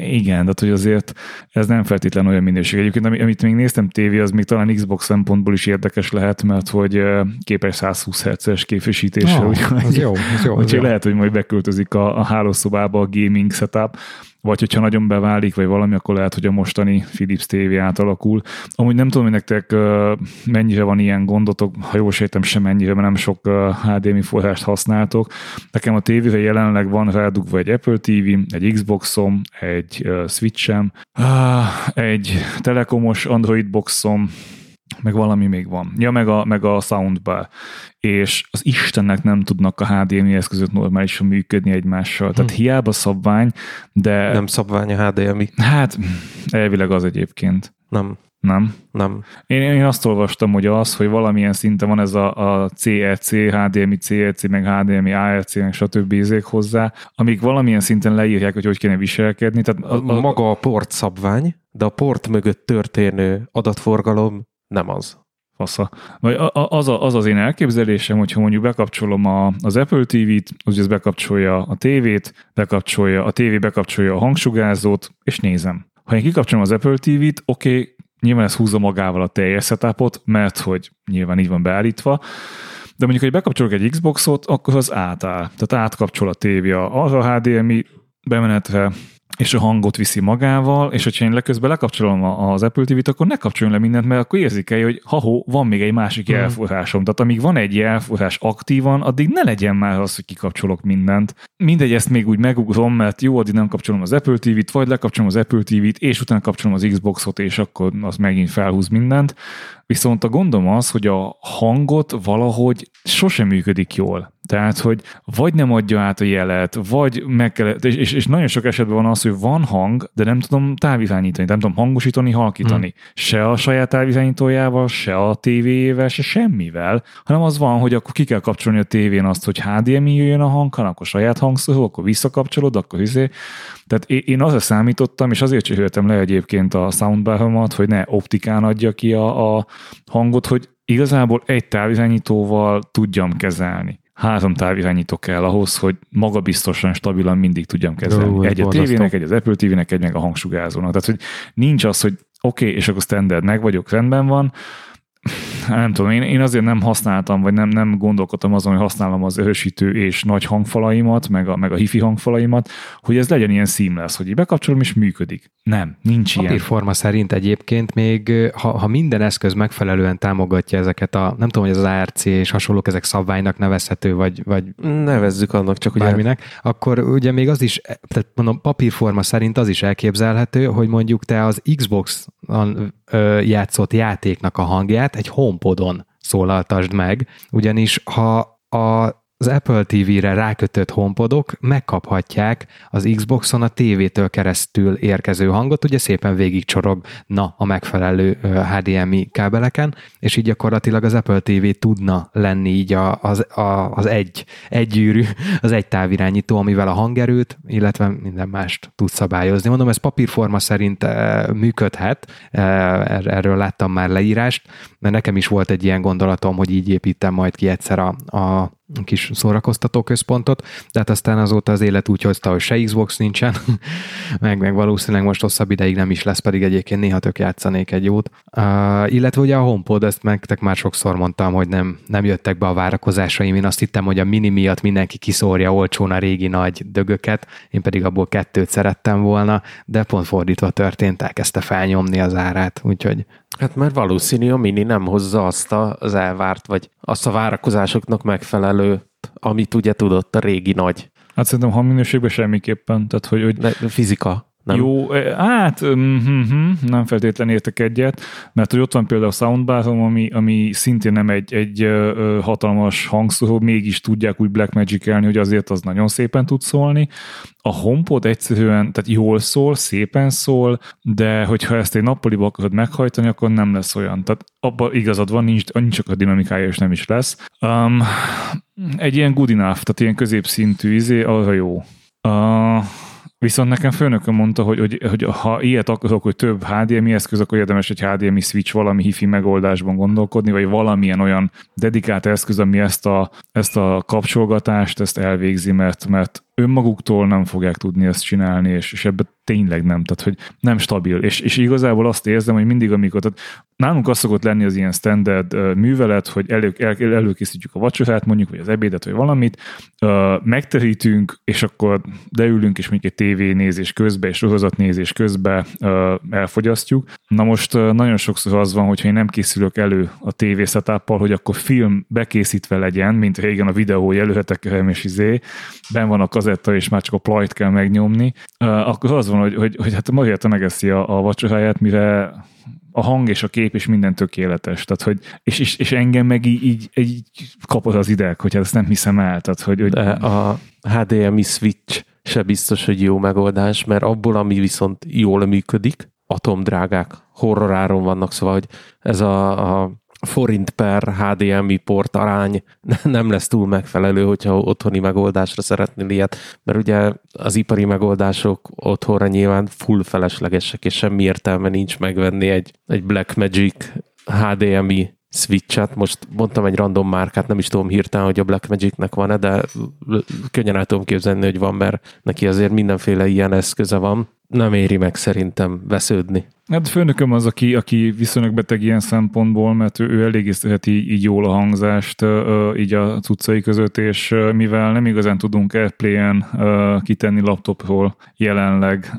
igen, de hogy azért ez nem feltétlen olyan minőség. Egyébként amit még néztem tévé, az még talán Xbox szempontból is érdekes lehet, mert hogy képes 120 Hz-es képesítésre. Oh, úgy, az jó, az jó. Úgyhogy lehet, hogy majd beköltözik a, a hálószobába a gaming setup, vagy hogyha nagyon beválik, vagy valami, akkor lehet, hogy a mostani Philips TV átalakul. Amúgy nem tudom, hogy nektek mennyire van ilyen gondotok, ha jól sejtem, sem mennyire, mert nem sok HDMI forrást használtok. Nekem a tévével jelenleg van rádugva egy Apple TV, egy Xboxom, egy Switchem, egy telekomos Android boxom, meg valami még van. Ja, meg a, meg a soundbar. És az Istennek nem tudnak a HDMI eszközök normálisan működni egymással. Tehát hm. hiába szabvány, de... Nem szabvány a HDMI. Hát, elvileg az egyébként. Nem. Nem? Nem. Én, én azt olvastam, hogy az, hogy valamilyen szinten van ez a, a CEC, HDMI, CEC, meg HDMI, ARC, meg stb. ízék hozzá, amik valamilyen szinten leírják, hogy hogy kéne viselkedni. Tehát a, a, Maga a port szabvány, de a port mögött történő adatforgalom nem az. Fasza. Vagy az, a, az az én elképzelésem, hogyha mondjuk bekapcsolom a, az Apple TV-t, az ez bekapcsolja a tévét, bekapcsolja, a tévé bekapcsolja a hangsugázót, és nézem. Ha én kikapcsolom az Apple TV-t, oké, okay, nyilván ez húzza magával a teljes setupot, mert hogy nyilván így van beállítva, de mondjuk, hogy bekapcsolok egy Xboxot, akkor az átáll. Tehát átkapcsol a tévé arra a HDMI bemenetre, és a hangot viszi magával, és hogyha én leközben lekapcsolom az Apple TV-t, akkor ne kapcsoljon le mindent, mert akkor érzékelje, hogy ha van még egy másik hmm. jelforrásom. Tehát amíg van egy jelforrás aktívan, addig ne legyen már az, hogy kikapcsolok mindent. Mindegy, ezt még úgy megugrom, mert jó, addig nem kapcsolom az Apple TV-t, vagy lekapcsolom az Apple TV-t, és utána kapcsolom az Xboxot, és akkor az megint felhúz mindent. Viszont a gondom az, hogy a hangot valahogy sosem működik jól. Tehát, hogy vagy nem adja át a jelet, vagy meg kell, és, és nagyon sok esetben van az, hogy van hang, de nem tudom távirányítani, nem tudom hangosítani, halkítani. Hmm. Se a saját távirányítójával, se a tévéjével, se semmivel, hanem az van, hogy akkor ki kell kapcsolni a tévén azt, hogy HDMI jöjjön a hang, akkor saját hangszóró, akkor visszakapcsolod, akkor izé. Tehát én azra számítottam, és azért cseréltem le egyébként a soundbar hogy ne optikán adja ki a, a hangot, hogy igazából egy távirányítóval tudjam kezelni három távirányító kell ahhoz, hogy magabiztosan, stabilan mindig tudjam kezelni. Jó, egy a tévének, egy az Apple TV-nek, egy meg a hangsugázónak. Tehát, hogy nincs az, hogy oké, okay, és akkor standard meg vagyok, rendben van, nem tudom, én, én azért nem használtam, vagy nem, nem gondolkodtam azon, hogy használom az erősítő és nagy hangfalaimat, meg a, meg a hifi hangfalaimat, hogy ez legyen ilyen seamless, hogy így bekapcsolom és működik. Nem, nincs ilyen. Papírforma szerint egyébként még, ha, ha minden eszköz megfelelően támogatja ezeket a, nem tudom, hogy az ARC és hasonlók, ezek szabványnak nevezhető, vagy, vagy nevezzük annak csak bárminek, ugye... akkor ugye még az is, tehát mondom, papírforma szerint az is elképzelhető, hogy mondjuk te az Xbox játszott játéknak a hangját egy HomePodon szólaltasd meg, ugyanis ha a az Apple TV-re rákötött homepodok megkaphatják az Xboxon a tévétől keresztül érkező hangot, ugye szépen végigcsorogna a megfelelő HDMI kábeleken, és így gyakorlatilag az Apple TV tudna lenni így az, a, az egy, egy gyűrű, az egy távirányító, amivel a hangerőt, illetve minden mást tud szabályozni. Mondom, ez papírforma szerint működhet, erről láttam már leírást, mert nekem is volt egy ilyen gondolatom, hogy így építem majd ki egyszer a, a kis szórakoztató központot, de hát aztán azóta az élet úgy hozta, hogy se Xbox nincsen, meg, meg valószínűleg most hosszabb ideig nem is lesz, pedig egyébként néha tök játszanék egy jót. Uh, illetve ugye a HomePod, ezt nektek már sokszor mondtam, hogy nem, nem jöttek be a várakozásaim, én azt hittem, hogy a mini miatt mindenki kiszórja olcsón a régi nagy dögöket, én pedig abból kettőt szerettem volna, de pont fordítva történt, elkezdte felnyomni az árát, úgyhogy Hát mert valószínű a Mini nem hozza azt az elvárt, vagy azt a várakozásoknak megfelelő, amit ugye tudott a régi nagy. Hát szerintem hangminőségben semmiképpen. Tehát, hogy, hogy... De fizika. Nem? Jó, hát mm-hmm, nem feltétlenül értek egyet, mert hogy ott van például a soundbar ami, ami szintén nem egy, egy hatalmas hangszóró, mégis tudják úgy Black magic elni, hogy azért az nagyon szépen tud szólni. A HomePod egyszerűen, tehát jól szól, szépen szól, de hogyha ezt egy nappaliba akarod meghajtani, akkor nem lesz olyan. Tehát abban igazad van, nincs, nincs csak a dinamikája, és nem is lesz. Um, egy ilyen good enough, tehát ilyen középszintű izé, arra jó. Uh, Viszont nekem főnököm mondta, hogy, hogy, hogy ha ilyet akarok, hogy több HDMI eszköz, akkor érdemes egy HDMI switch valami hifi megoldásban gondolkodni, vagy valamilyen olyan dedikált eszköz, ami ezt a, ezt a kapcsolgatást ezt elvégzi, mert, mert önmaguktól nem fogják tudni ezt csinálni, és, és ebbe tényleg nem, tehát hogy nem stabil. És, és igazából azt érzem, hogy mindig, amikor, tehát nálunk az szokott lenni az ilyen standard művelet, hogy elő, el, előkészítjük a vacsorát, mondjuk, vagy az ebédet, vagy valamit, megterítünk, és akkor leülünk, és mondjuk egy tévénézés közben, és sorozatnézés közben elfogyasztjuk. Na most nagyon sokszor az van, hogyha én nem készülök elő a TV setup hogy akkor film bekészítve legyen, mint régen a videó, hogy előhetek és izé, ben van a kazetta, és már csak a plajt kell megnyomni, akkor az van, hogy, hogy, hogy hát Marietta megeszi a, a vacsoráját, mire a hang és a kép és minden tökéletes. Tehát, hogy, és, és, és engem meg így, így, így kapod az ideg, hogy hát ezt nem hiszem el. Tehát, hogy, hogy... De a HDMI switch se biztos, hogy jó megoldás, mert abból, ami viszont jól működik, atomdrágák, horroráron vannak, szóval, hogy ez a, a forint per HDMI port arány nem lesz túl megfelelő, hogyha otthoni megoldásra szeretnél ilyet, mert ugye az ipari megoldások otthonra nyilván full feleslegesek, és semmi értelme nincs megvenni egy, egy Blackmagic HDMI switchet, most mondtam egy random márkát, nem is tudom hirtelen, hogy a Blackmagicnek van-e, de könnyen el tudom képzelni, hogy van, mert neki azért mindenféle ilyen eszköze van. Nem éri meg szerintem vesződni. Hát főnököm az, aki, aki viszonylag beteg ilyen szempontból, mert ő, ő elég így, jól a hangzást így a cuccai között, és mivel nem igazán tudunk Airplay-en kitenni laptopról jelenleg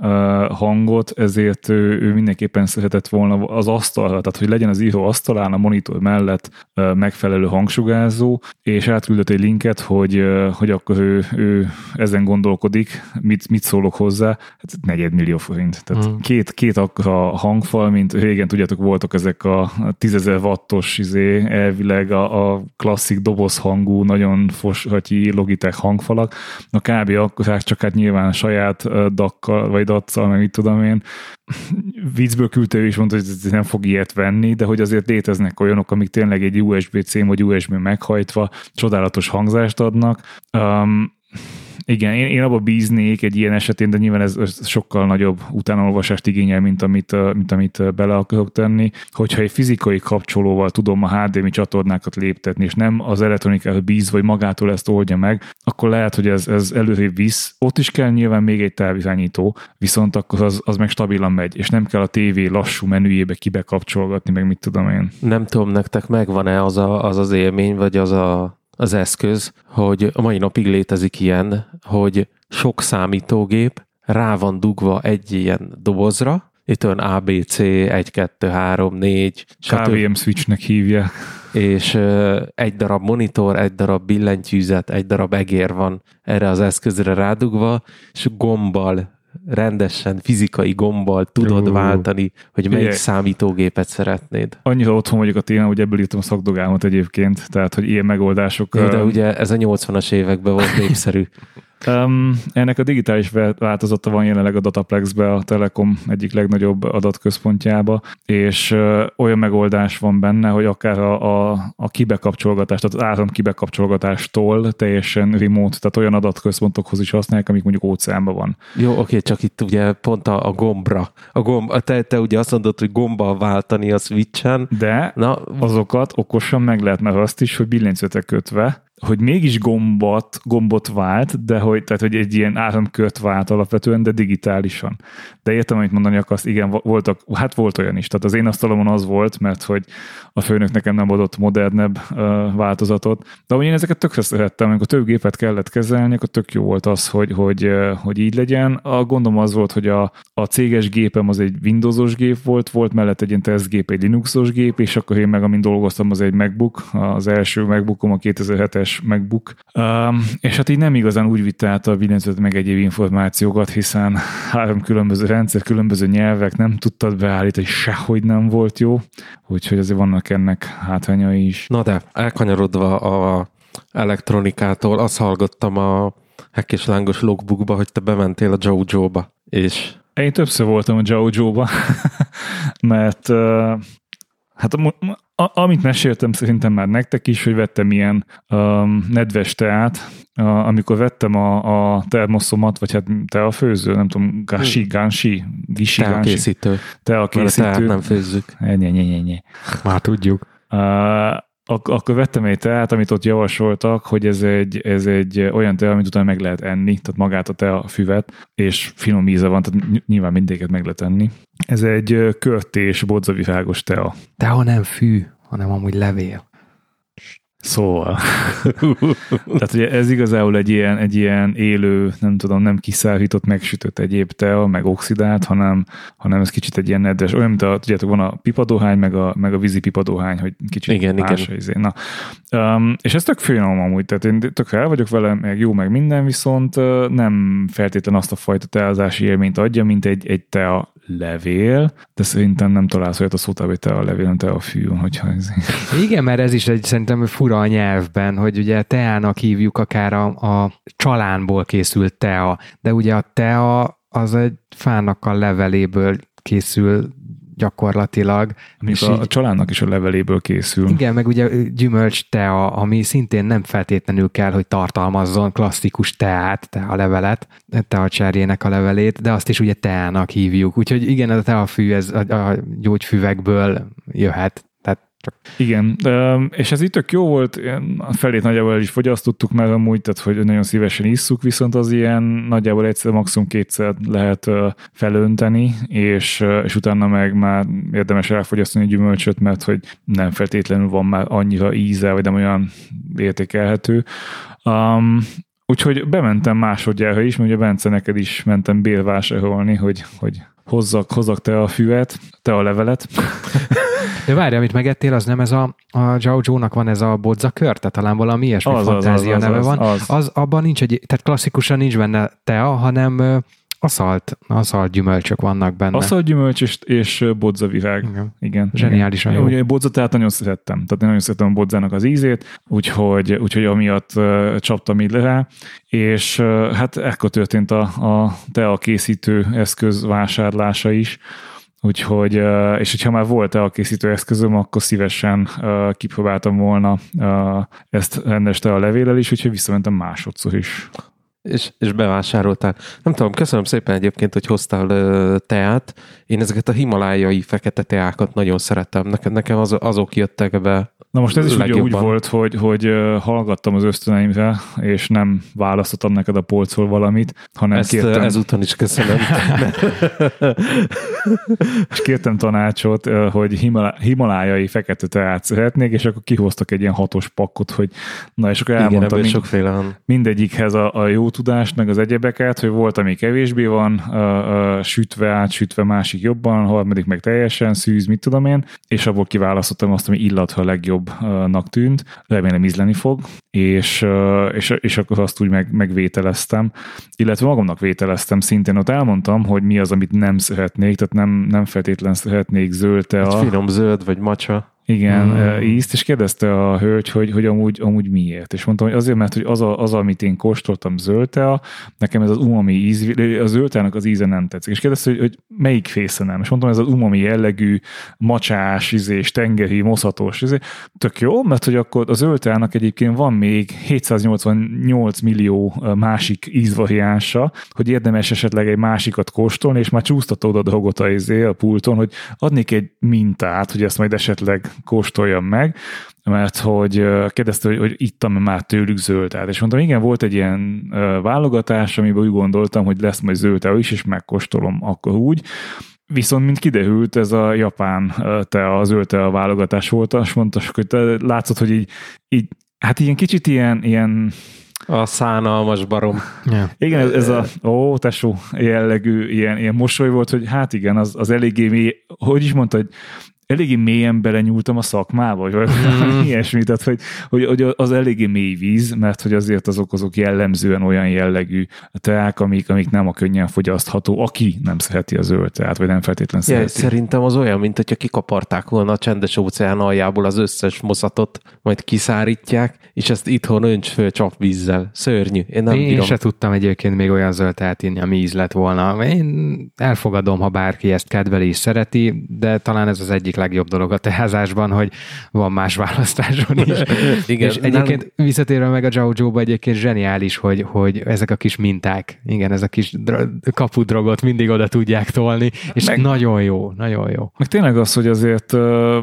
hangot, ezért ő, ő mindenképpen szeretett volna az asztal, tehát hogy legyen az író asztalán a monitor mellett megfelelő hangsugárzó, és átküldött egy linket, hogy, hogy akkor ő, ő ezen gondolkodik, mit, mit szólok hozzá, hát negyedmillió forint. Tehát hmm. két, két akkora hangfal, mint régen tudjátok, voltak ezek a 10.000 wattos izé, elvileg a, a klasszik dobozhangú, nagyon foshatyi Logitech hangfalak. A kb. akkor csak hát nyilván saját dakkal, vagy daccal, meg mit tudom én. Viccből küldte is mondta, hogy nem fog ilyet venni, de hogy azért léteznek olyanok, amik tényleg egy USB-C vagy USB meghajtva csodálatos hangzást adnak. Um, igen, én, én abba bíznék egy ilyen esetén, de nyilván ez, ez sokkal nagyobb utánolvasást igényel, mint amit, mint amit bele akarok tenni. Hogyha egy fizikai kapcsolóval tudom a HDMI csatornákat léptetni, és nem az elektronikára bíz, vagy magától ezt oldja meg, akkor lehet, hogy ez, ez előrébb visz. Ott is kell nyilván még egy távirányító, viszont akkor az, az meg stabilan megy, és nem kell a tévé lassú menüjébe kibekapcsolgatni, meg mit tudom én. Nem tudom, nektek megvan-e az a, az, az élmény, vagy az a az eszköz, hogy a mai napig létezik ilyen, hogy sok számítógép rá van dugva egy ilyen dobozra, itt olyan ABC 1, 2, 3, 4, KVM switchnek hívja. És egy darab monitor, egy darab billentyűzet, egy darab egér van erre az eszközre rádugva, és gombbal rendesen fizikai gombbal tudod uh, váltani, hogy melyik ilyen. számítógépet szeretnéd. Annyira otthon vagyok a témán, hogy ebből írtam a szakdogámat egyébként, tehát hogy ilyen megoldások... Jó, de ugye ez a 80-as években volt népszerű. Um, ennek a digitális változata van jelenleg a Dataplexbe, a Telekom egyik legnagyobb adatközpontjába, és uh, olyan megoldás van benne, hogy akár a, a, a kibekapcsolgatás, tehát az áram kibekapcsolgatástól teljesen remote, tehát olyan adatközpontokhoz is használják, amik mondjuk óceánban van. Jó, oké, csak itt ugye pont a, a gombra. A gomb, te, te ugye azt mondod, hogy gombbal váltani a switchen. De Na, azokat okosan meg lehet, mert azt is, hogy billentyűzetek kötve, hogy mégis gombot, gombot vált, de hogy, tehát, hogy egy ilyen áramkört vált alapvetően, de digitálisan. De értem, amit mondani akarsz, igen, voltak, hát volt olyan is. Tehát az én asztalomon az volt, mert hogy a főnök nekem nem adott modernebb uh, változatot. De ahogy én ezeket tökre szerettem, amikor több gépet kellett kezelni, akkor tök jó volt az, hogy, hogy, uh, hogy így legyen. A gondom az volt, hogy a, a céges gépem az egy Windowsos gép volt, volt mellett egy ilyen tesztgép, egy Linuxos gép, és akkor én meg, amin dolgoztam, az egy MacBook, az első MacBookom a 2007-es es MacBook, um, és hát így nem igazán úgy vitte át a billentyűzet meg egyéb információkat, hiszen három különböző rendszer, különböző nyelvek nem tudtad beállítani, sehogy nem volt jó, úgyhogy azért vannak ennek hátrányai is. Na de, elkanyarodva a elektronikától, azt hallgattam a Hack és Lángos logbookba, hogy te bementél a Jojo-ba, és én többször voltam a Jojo-ba, mert hát a, amit meséltem szerintem már nektek is, hogy vettem ilyen um, nedves teát, uh, amikor vettem a, a termoszomat, vagy hát te a főző, nem tudom, gási, gánsi, gisi, te a készítő. Te a készítő. nem főzzük. Nye, nye, nye. Már tudjuk. Uh, ak- akkor vettem egy teát, amit ott javasoltak, hogy ez egy, ez egy olyan tea, amit utána meg lehet enni, tehát magát a tea füvet, és finom íze van, tehát ny- nyilván mindéket meg lehet enni. Ez egy körtés, bodzavirágos tea. De ha nem fű, hanem amúgy levél. Szóval. Tehát ugye ez igazából egy ilyen, egy ilyen élő, nem tudom, nem kiszállított, megsütött egyéb tea, meg oxidált, hanem, hanem ez kicsit egy ilyen nedves, olyan, mint a, tudjátok, van a pipadóhány, meg a, meg a vízi pipadóhány, hogy kicsit Igen, más igen. Izé. Na, um, és ez tök finom amúgy, tehát én tök fel vagyok vele, meg jó, meg minden, viszont uh, nem feltétlen azt a fajta teázási élményt adja, mint egy, egy tea levél, de szerintem nem találsz olyat a szótában, hogy tea levél, nem tea fű, hogyha ez... Igen, mert ez is egy szerintem fura a nyelvben, hogy ugye teának hívjuk akár a, a csalánból készült tea, de ugye a tea az egy fának a leveléből készül gyakorlatilag. És a, így- a családnak is a leveléből készül. Igen, meg ugye gyümölcs tea, ami szintén nem feltétlenül kell, hogy tartalmazzon klasszikus teát, tea levelet, tea cserjének a levelét, de azt is ugye teának hívjuk. Úgyhogy igen, a teafű, ez a, a gyógyfüvekből jöhet. Csak Igen, és ez itt tök jó volt, a felét nagyjából el is fogyasztottuk meg amúgy, tehát hogy nagyon szívesen isszuk, viszont az ilyen nagyjából egyszer, maximum kétszer lehet felönteni, és, és utána meg már érdemes elfogyasztani a gyümölcsöt, mert hogy nem feltétlenül van már annyira íze, vagy nem olyan értékelhető. Um, Úgyhogy bementem másodjára is, mert ugye Bence neked is mentem bérvásárolni, hogy, hogy hozzak, hozzak te a füvet, te a levelet. De várj, amit megettél, az nem ez a, a Zhao Zhou-nak van ez a bodzakör, tehát talán valami ilyesmi Az, fantázia az, az, neve az, van. az. az abban nincs egy, tehát klasszikusan nincs benne tea, hanem aszalt, aszalt gyümölcsök vannak benne. Aszalt gyümölcs és, és bodzavirág. Igen. Igen. Zseniálisan Igen. jó. Ugye bodzat tehát nagyon szerettem. Tehát nagyon szeretem a bodzának az ízét, úgyhogy, úgyhogy amiatt uh, csaptam így rá, és uh, hát ekkor történt a, a tea készítő eszköz vásárlása is, Úgyhogy, és hogyha már volt a készítő eszközöm, akkor szívesen kipróbáltam volna ezt rendes a levélel is, úgyhogy visszamentem másodszor is. És, és bevásároltál. Nem tudom, köszönöm szépen egyébként, hogy hoztál ö, teát. Én ezeket a himalájai fekete teákat nagyon szeretem. Nekem, nekem az, azok jöttek be. Na most ez is ugye úgy Legjobban. volt, hogy, hogy hallgattam az ösztöneimre, és nem választottam neked a polcról valamit, hanem Ezt kértem, ezúton is köszönöm. és kértem tanácsot, hogy Himalá- himalájai fekete teát szeretnék, és akkor kihoztak egy ilyen hatos pakkot, hogy na, és akkor Igen, elmondtam ebből mind, sokféle van. mindegyikhez a, a jó tudást, meg az egyebeket, hogy volt, ami kevésbé van, ö, ö, sütve, átsütve, másik jobban, harmadik meg teljesen szűz, mit tudom én, és abból kiválasztottam azt, ami illatha a legjobbnak tűnt, remélem ízleni fog, és, ö, és, és akkor azt úgy meg, megvételeztem, illetve magamnak vételeztem szintén, ott elmondtam, hogy mi az, amit nem szeretnék, tehát nem, nem feltétlen szeretnék zöld Egy tea, finom zöld vagy macsa. Igen, Mm. ízt, és kérdezte a hölgy, hogy, hogy amúgy, amúgy miért. És mondtam, hogy azért, mert hogy az, a, az amit én kóstoltam zöld tea, nekem ez az umami íz, a zöld teának az íze nem tetszik. És kérdezte, hogy, hogy melyik fésze nem. És mondtam, ez az umami jellegű, macsás, izés, tengeri, moszatos. Izé. Tök jó, mert hogy akkor a zöld teának egyébként van még 788 millió másik ízvariánsa, hogy érdemes esetleg egy másikat kóstolni, és már csúsztatod a dolgot a, izé, a pulton, hogy adnék egy mintát, hogy ezt majd esetleg kóstoljam meg, mert hogy kérdezte, hogy, hogy ittam már tőlük zöldát, és mondtam, igen, volt egy ilyen válogatás, amiben úgy gondoltam, hogy lesz majd zöld is, és megkóstolom akkor úgy, Viszont, mint kiderült, ez a japán te a zöld tea válogatás volt, azt mondta, hogy te látszott, hogy így, így hát ilyen kicsit ilyen, ilyen A szánalmas barom. Ja. igen, ez, ez a ó, tesó jellegű ilyen, ilyen mosoly volt, hogy hát igen, az, az eléggé mély, hogy is mondta, hogy eléggé mélyen belenyúltam a szakmába, vagy valami ilyesmi, tehát hogy, hogy, hogy, az eléggé mély víz, mert hogy azért azok azok jellemzően olyan jellegű teák, amik, amik nem a könnyen fogyasztható, aki nem szereti a zöld teát, vagy nem feltétlenül Ja, szereti. szerintem az olyan, mint hogyha kikaparták volna a csendes óceán aljából az összes moszatot, majd kiszárítják, és ezt itthon önts föl csapvízzel. Szörnyű. Én nem Én bírom. se tudtam egyébként még olyan zöld teát inni, ami íz lett volna. Én elfogadom, ha bárki ezt kedveli és szereti, de talán ez az egyik legjobb dolog a teázásban, hogy van más választáson is. Igen, és egyébként nem... visszatérve meg a Zhou-ba egyébként zseniális, hogy, hogy ezek a kis minták, igen, ez a kis kapudrogot mindig oda tudják tolni, és meg, nagyon jó, nagyon jó. Meg tényleg az, hogy azért uh,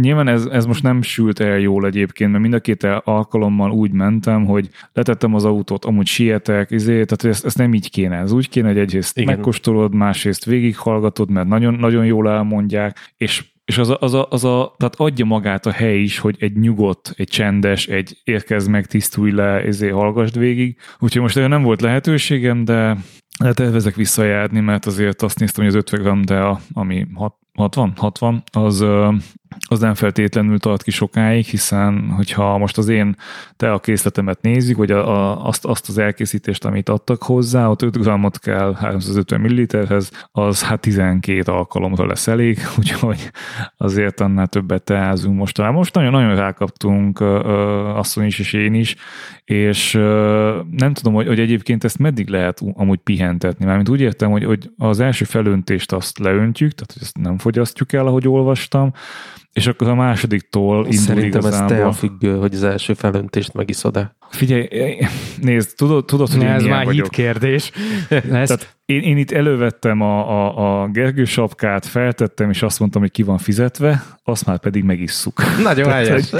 nyilván ez, ez most nem sült el jól egyébként, mert mind a két alkalommal úgy mentem, hogy letettem az autót, amúgy sietek, izé, tehát ezt, ezt nem így kéne. Ez úgy kéne, hogy egyrészt Igen. megkóstolod, másrészt végighallgatod, mert nagyon, nagyon jól elmondják, és és az a, az, a, az a, tehát adja magát a hely is, hogy egy nyugodt, egy csendes, egy érkezd meg, tisztulj le, ezért hallgassd végig. Úgyhogy most olyan nem volt lehetőségem, de de tervezek visszajárni, mert azért azt néztem, hogy az 50 gram, de a, ami 60, 60, az, az nem feltétlenül tart ki sokáig, hiszen hogyha most az én te a készletemet nézzük, vagy a, a, azt, azt az elkészítést, amit adtak hozzá, ott 5 grammot kell 350 milliliterhez, az hát 12 alkalomra lesz elég, úgyhogy azért annál többet teázunk most. Most nagyon-nagyon rákaptunk, asszony is és én is, és nem tudom, hogy, hogy egyébként ezt meddig lehet amúgy pihentetni. Mármint úgy értem, hogy, hogy az első felöntést azt leöntjük, tehát hogy ezt nem fogyasztjuk el, ahogy olvastam, és akkor a másodiktól indul Szerintem igazából. ez te a függő, hogy az első felöntést megiszod-e. Figyelj, nézd, tudod, tudod hogy ne, én ez már vagyok. kérdés. Tehát én, én itt elővettem a, a, a Gergő sapkát, feltettem, és azt mondtam, hogy ki van fizetve, azt már pedig megisszuk. Nagyon helyes.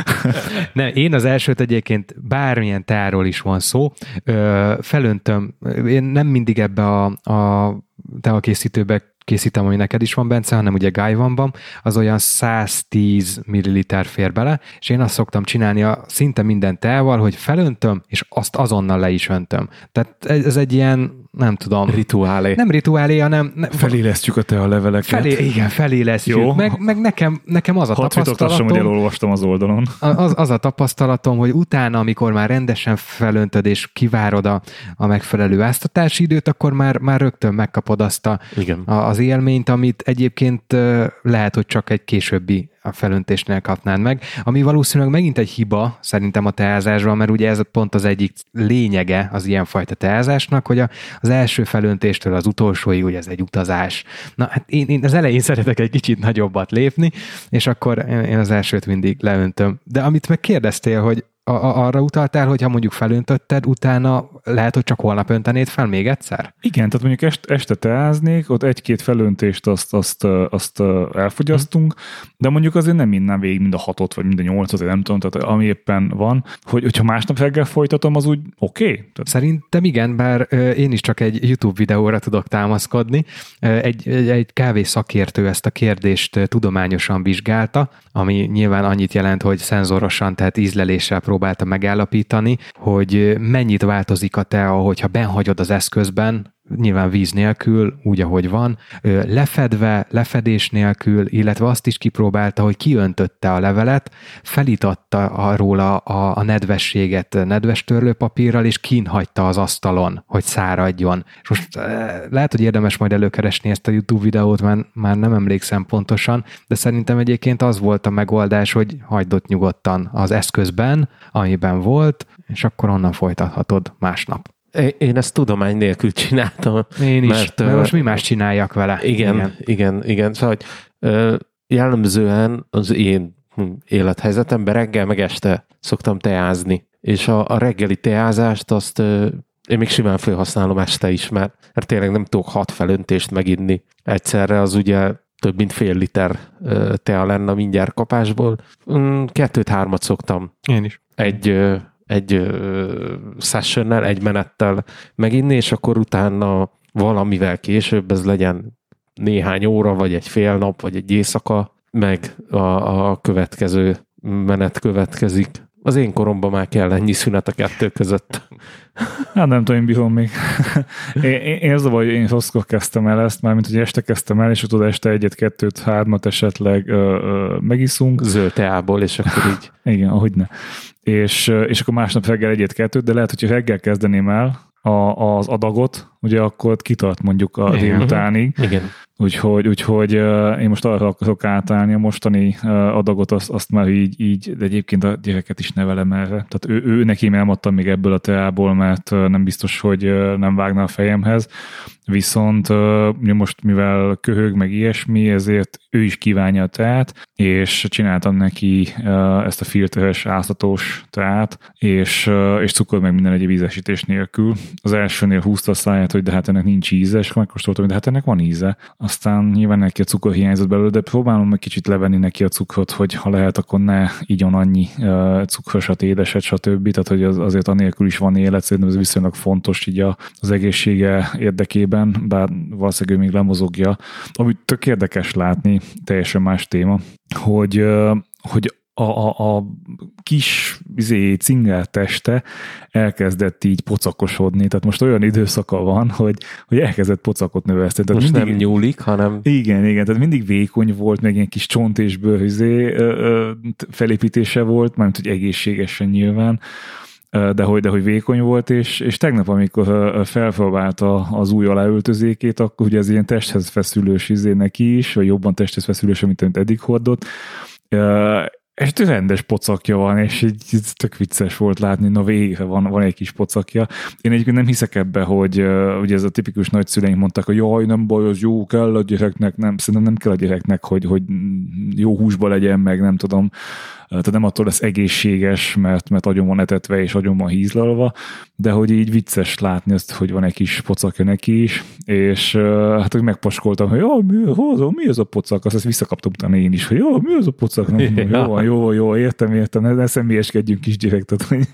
ne, én az elsőt egyébként bármilyen táról is van szó, ö, felöntöm, én nem mindig ebbe a, a teakészítőbe készítem, ami neked is van, Bence, hanem ugye Gaivanban, az olyan 110 ml fér bele, és én azt szoktam csinálni a szinte minden teával, hogy felöntöm, és azt azonnal le is öntöm. Tehát ez egy ilyen nem tudom. Rituálé. Nem rituálé, hanem... Ne, felélesztjük a te a leveleket. Felé, igen, felélesztjük. Jó. Meg, meg nekem, nekem az a Hadd tapasztalatom... hogy elolvastam az oldalon. Az, az a tapasztalatom, hogy utána, amikor már rendesen felöntöd és kivárod a, a megfelelő áztatási időt, akkor már, már rögtön megkapod azt a, igen. A, az élményt, amit egyébként lehet, hogy csak egy későbbi a felöntésnél kapnád meg, ami valószínűleg megint egy hiba szerintem a teázásban, mert ugye ez pont az egyik lényege az ilyenfajta teázásnak, hogy a, az első felöntéstől az utolsóig ugye ez egy utazás. Na hát én, én az elején szeretek egy kicsit nagyobbat lépni, és akkor én az elsőt mindig leöntöm. De amit meg kérdeztél, hogy a, a, arra utaltál, hogy ha mondjuk felöntötted, utána lehet, hogy csak holnap öntenéd fel még egyszer? Igen, tehát mondjuk est, este teáznék, ott egy-két felöntést azt, azt, azt elfogyasztunk, de mondjuk azért nem minden végig mind a hatot, vagy mind a nyolcat, nem tudom, tehát ami éppen van, hogy, hogyha másnap reggel folytatom, az úgy oké? Okay? Tehát... Szerintem igen, bár én is csak egy YouTube videóra tudok támaszkodni. Egy, egy, egy kávé szakértő ezt a kérdést tudományosan vizsgálta, ami nyilván annyit jelent, hogy szenzorosan, tehát ízleléssel próbálta megállapítani, hogy mennyit változik a tea, hogyha benhagyod az eszközben, nyilván víz nélkül, úgy, ahogy van, lefedve, lefedés nélkül, illetve azt is kipróbálta, hogy kiöntötte a levelet, felitatta arról a, a, a nedvességet nedves törlőpapírral, és kínhagyta az asztalon, hogy száradjon. És most lehet, hogy érdemes majd előkeresni ezt a YouTube videót, mert már nem emlékszem pontosan, de szerintem egyébként az volt a megoldás, hogy hagyd ott nyugodtan az eszközben, amiben volt, és akkor onnan folytathatod másnap. Én ezt tudomány nélkül csináltam. Én is, mert, mert most mi más csináljak vele. Igen, igen, igen. igen. Szóval, hogy jellemzően az én élethelyzetemben reggel meg este szoktam teázni. És a, a reggeli teázást azt én még simán felhasználom este is, mert, mert tényleg nem tudok hat felöntést meginni. Egyszerre az ugye több mint fél liter tea lenne mindjárt kapásból. Hm, kettőt-hármat szoktam. Én is. Egy egy sessionnel, egy menettel meginni, és akkor utána valamivel később ez legyen néhány óra, vagy egy fél nap, vagy egy éjszaka, meg a, a következő menet következik. Az én koromban már kell ennyi szünet a kettő között. Hát nem tudom, én bírom még. én, én, én az a baj, én rosszkor kezdtem el ezt, mármint hogy este kezdtem el, és tudod este egyet, kettőt, hármat esetleg ö, ö, megiszunk. Zöld teából, és akkor így. Igen, ahogy ne és, és akkor másnap reggel egyet-kettőt, de lehet, hogyha reggel kezdeném el a, az adagot, ugye akkor kitart mondjuk a délutánig. Igen. Úgyhogy, úgyhogy én most arra akarok átállni, a mostani adagot azt, azt már így, így, de egyébként a gyereket is nevelem erre. Tehát ő, ő neki elmondtam még ebből a teából, mert nem biztos, hogy nem vágna a fejemhez. Viszont most mivel köhög meg ilyesmi, ezért ő is kívánja a teát, és csináltam neki ezt a filteres áztatós teát, és, és cukor meg minden egyéb ízesítés nélkül. Az elsőnél húzta a száját, hogy de hát ennek nincs íze, és megkóstoltam, hogy de hát ennek van íze. Aztán nyilván neki a cukor hiányzott belőle, de próbálom meg kicsit levenni neki a cukrot, hogy ha lehet, akkor ne igyon annyi cukrosat, édeset, stb. Tehát, hogy az, azért anélkül is van élet, szerintem ez viszonylag fontos így az egészsége érdekében, bár valószínűleg még lemozogja. Ami tök érdekes látni, teljesen más téma, hogy, hogy a, a, a kis izé, cingel teste elkezdett így pocakosodni, tehát most olyan időszaka van, hogy, hogy elkezdett pocakot növeszteni. Tehát most mindig, nem nyúlik, hanem... Igen, igen, tehát mindig vékony volt, meg ilyen kis csont és bőhözé felépítése volt, mármint, hogy egészségesen nyilván, de hogy, de hogy vékony volt, és, és tegnap, amikor felpróbálta az új aláöltözékét, akkor ugye ez ilyen testhez feszülős izé neki is, vagy jobban testhez feszülős, mint amit eddig hordott, és rendes pocakja van, és így tök vicces volt látni, na végre van, van egy kis pocakja. Én egyébként nem hiszek ebbe, hogy uh, ugye ez a tipikus nagyszüleink mondták, hogy jaj, nem baj, az jó, kell a gyereknek, nem, szerintem nem kell a gyereknek, hogy, hogy jó húsba legyen, meg nem tudom, tehát nem attól lesz egészséges, mert, mert agyon van etetve és agyon van hízlalva, de hogy így vicces látni azt, hogy van egy kis pocakja neki is, és hát hogy megpaskoltam, hogy jó, mi, hozom, mi az a pocak, azt, ezt visszakaptam utána én is, hogy jó, mi az a pocak, no, jó, van, jó, jó, értem, értem, ne, ne személyeskedjünk kisgyerek, tehát hogy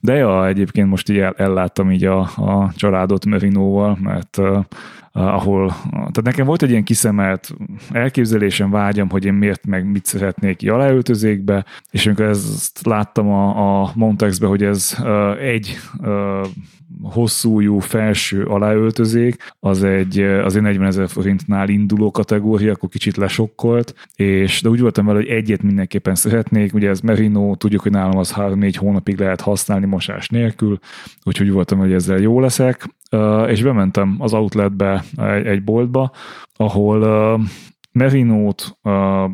de ja, egyébként most így elláttam így a, a családot Merinóval, mert uh, ahol, tehát nekem volt egy ilyen kiszemelt elképzelésem, vágyam, hogy én miért meg mit szeretnék ki aláöltözékbe, és amikor ezt láttam a, a Montex-be, hogy ez uh, egy uh, hosszújú felső aláöltözék, az egy, az egy 40 ezer forintnál induló kategória, akkor kicsit lesokkolt, és de úgy voltam vele, hogy egyet mindenképpen szeretnék, ugye ez Merino, tudjuk, hogy nálam az 3-4 hónapig lehet használni mosás nélkül, úgyhogy úgy voltam, hogy ezzel jó leszek, és bementem az outletbe egy boltba, ahol Merinót,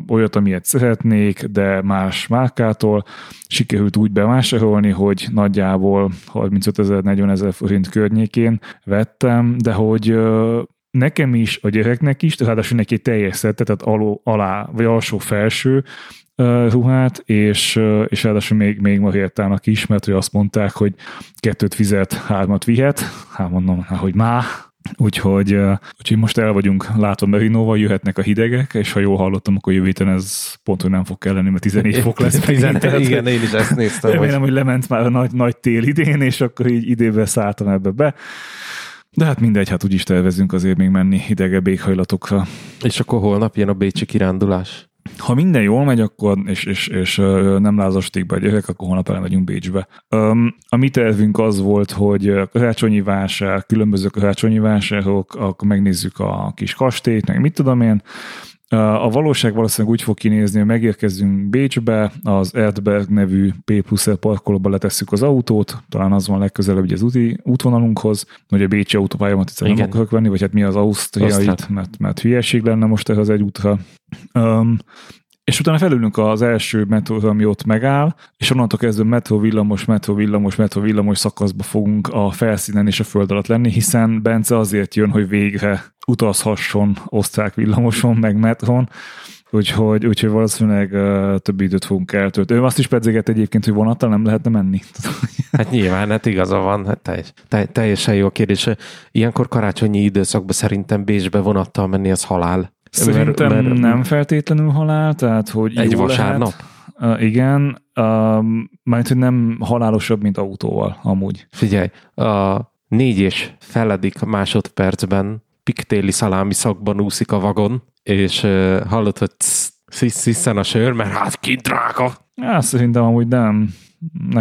olyat, amilyet szeretnék, de más márkától sikerült úgy bevásárolni, hogy nagyjából 35 ezer, 40 ezer forint környékén vettem, de hogy nekem is, a gyereknek is, ráadásul neki teljes szette, tehát aló, alá, vagy alsó-felső ruhát, és, és ráadásul még, még Mariettának is, mert hogy azt mondták, hogy kettőt fizet, hármat vihet. Hát mondom, hogy má, Úgyhogy, úgyhogy most el vagyunk látom Merinóval, jöhetnek a hidegek, és ha jól hallottam, akkor jövő héten ez pont, hogy nem fog kelleni, mert 14 fok lesz. 14, igen, én is ezt néztem. Remélem, hogy... hogy lement már a nagy, nagy tél idén, és akkor így idébe szálltam ebbe be. De hát mindegy, hát úgyis tervezünk azért még menni hidegebb éghajlatokra. És akkor holnap jön a bécsi kirándulás? Ha minden jól megy, akkor, és, és, és nem lázasték be a gyerek, akkor holnap elmegyünk Bécsbe. Um, a mi tervünk az volt, hogy karácsonyi vásár, különböző karácsonyi vásárok, akkor megnézzük a kis kastélyt, meg mit tudom én, a valóság valószínűleg úgy fog kinézni, hogy megérkezünk Bécsbe, az Erdberg nevű P plusz parkolóba letesszük az autót, talán az van legközelebb ugye az úti, útvonalunkhoz, hogy a Bécsi autópályamat itt nem akarok venni, vagy hát mi az Ausztriait, mert, mert hülyeség lenne most ez az egy útra. Um, és utána felülünk az első metróra, ami ott megáll, és onnantól kezdve metró villamos, metró villamos, metró villamos szakaszba fogunk a felszínen és a föld alatt lenni, hiszen Bence azért jön, hogy végre utazhasson osztrák villamoson, meg metron, úgyhogy, úgyhogy valószínűleg uh, több időt fogunk eltölteni. Ő azt is pedzeget egyébként, hogy vonattal nem lehetne menni. Hát nyilván, hát igaza van, hát teljes, teljesen jó a kérdés. Ilyenkor karácsonyi időszakban szerintem Bécsbe vonattal menni, az halál. Szerintem mert, mert nem feltétlenül halál, tehát hogy Egy vasárnap? Lehet. Uh, igen, uh, mert hogy nem halálosabb, mint autóval amúgy. Figyelj, a négy és feledik másodpercben piktéli szalámi szakban úszik a vagon, és uh, hallod, hogy sziszen a sör, mert hát kint drága. Ja, szerintem amúgy nem.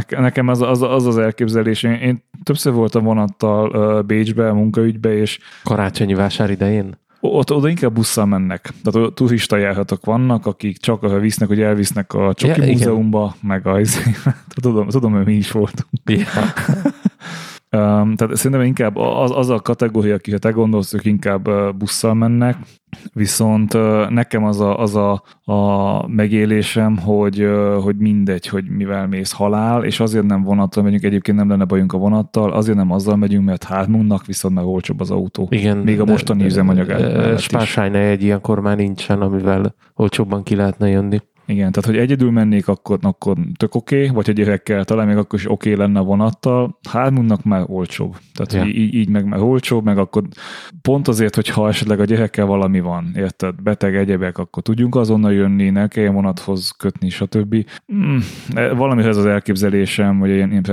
Nekem az az, az, az elképzelés. Én, én többször voltam vonattal uh, Bécsbe, munkaügybe, és... Karácsonyi vásár idején? Ott oda inkább busszal mennek. Tehát turista járhatok vannak, akik csak arra visznek, hogy elvisznek a Csoki ja, Múzeumba, igen. meg a, tudom, tudom, hogy mi is voltunk. Ja. Um, tehát szerintem inkább az, az a kategória, akire te gondolsz, ők inkább busszal mennek, viszont nekem az a, az a, a megélésem, hogy, hogy mindegy, hogy mivel mész halál, és azért nem vonattal megyünk, egyébként nem lenne bajunk a vonattal, azért nem azzal megyünk, mert hátmunknak viszont meg olcsóbb az autó. Igen, Még a mostani üzemanyag Spársájnál egy ilyenkor már nincsen, amivel olcsóbban ki lehetne jönni. Igen, tehát hogy egyedül mennék, akkor, akkor tök oké, okay, vagy hogy gyerekkel, talán még akkor is oké okay lenne a vonattal, hármunknak már olcsóbb. Tehát ja. így, így meg már olcsóbb, meg akkor pont azért, hogy ha esetleg a gyerekkel valami van, érted, beteg egyebek, akkor tudjunk azonnal jönni, ne kelljen vonathoz kötni, stb. Mm, valamihez az elképzelésem, vagy ilyen, ilyen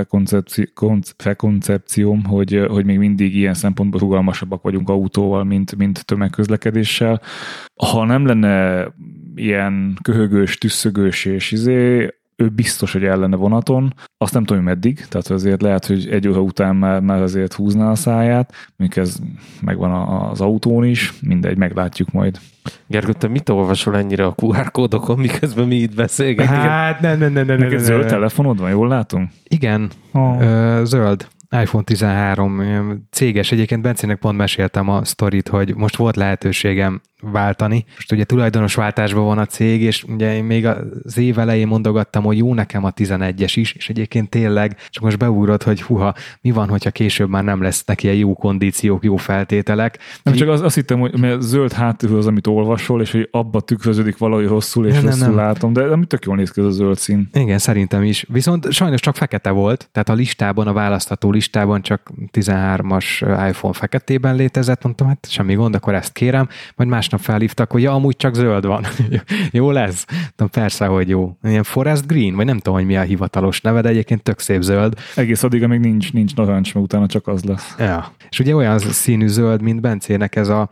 prekoncepcióm, hogy, hogy még mindig ilyen szempontból rugalmasabbak vagyunk autóval, mint, mint tömegközlekedéssel. Ha nem lenne ilyen köhögős, tüsszögős és izé, ő biztos, hogy el lenne vonaton. Azt nem tudom, hogy meddig, tehát azért lehet, hogy egy óra után már, már azért húzná a száját, mondjuk ez megvan az autón is, mindegy, meglátjuk majd. Gergő, te mit olvasol ennyire a QR kódokon, miközben mi itt beszélgetünk? Hát, nem, nem, nem, nem. Neked zöld telefonod van, jól látom? Igen, oh. ö, zöld iPhone 13 céges. Egyébként Bencének pont meséltem a sztorit, hogy most volt lehetőségem váltani. Most ugye tulajdonosváltásban van a cég, és ugye én még az év elején mondogattam, hogy jó nekem a 11-es is, és egyébként tényleg csak most beugrott, hogy huha, mi van, hogyha később már nem lesznek ilyen jó kondíciók, jó feltételek. Nem, csak az, azt hittem, hogy mert zöld háttér az, amit olvasol, és hogy abba tükröződik valahogy rosszul, és nem, rosszul nem, nem. látom, de ami tök jól néz ki ez a zöld szín. Igen, szerintem is. Viszont sajnos csak fekete volt, tehát a listában, a választható listában csak 13-as iPhone feketében létezett, mondtam, hát semmi gond, akkor ezt kérem, majd más másnap felhívtak, hogy ja, amúgy csak zöld van. jó lesz? Tudom, persze, hogy jó. Ilyen Forest Green, vagy nem tudom, hogy mi a hivatalos neve, de egyébként tök szép zöld. Egész addig, amíg nincs, nincs narancs, mert utána csak az lesz. Ja. És ugye olyan színű zöld, mint Bencének ez a...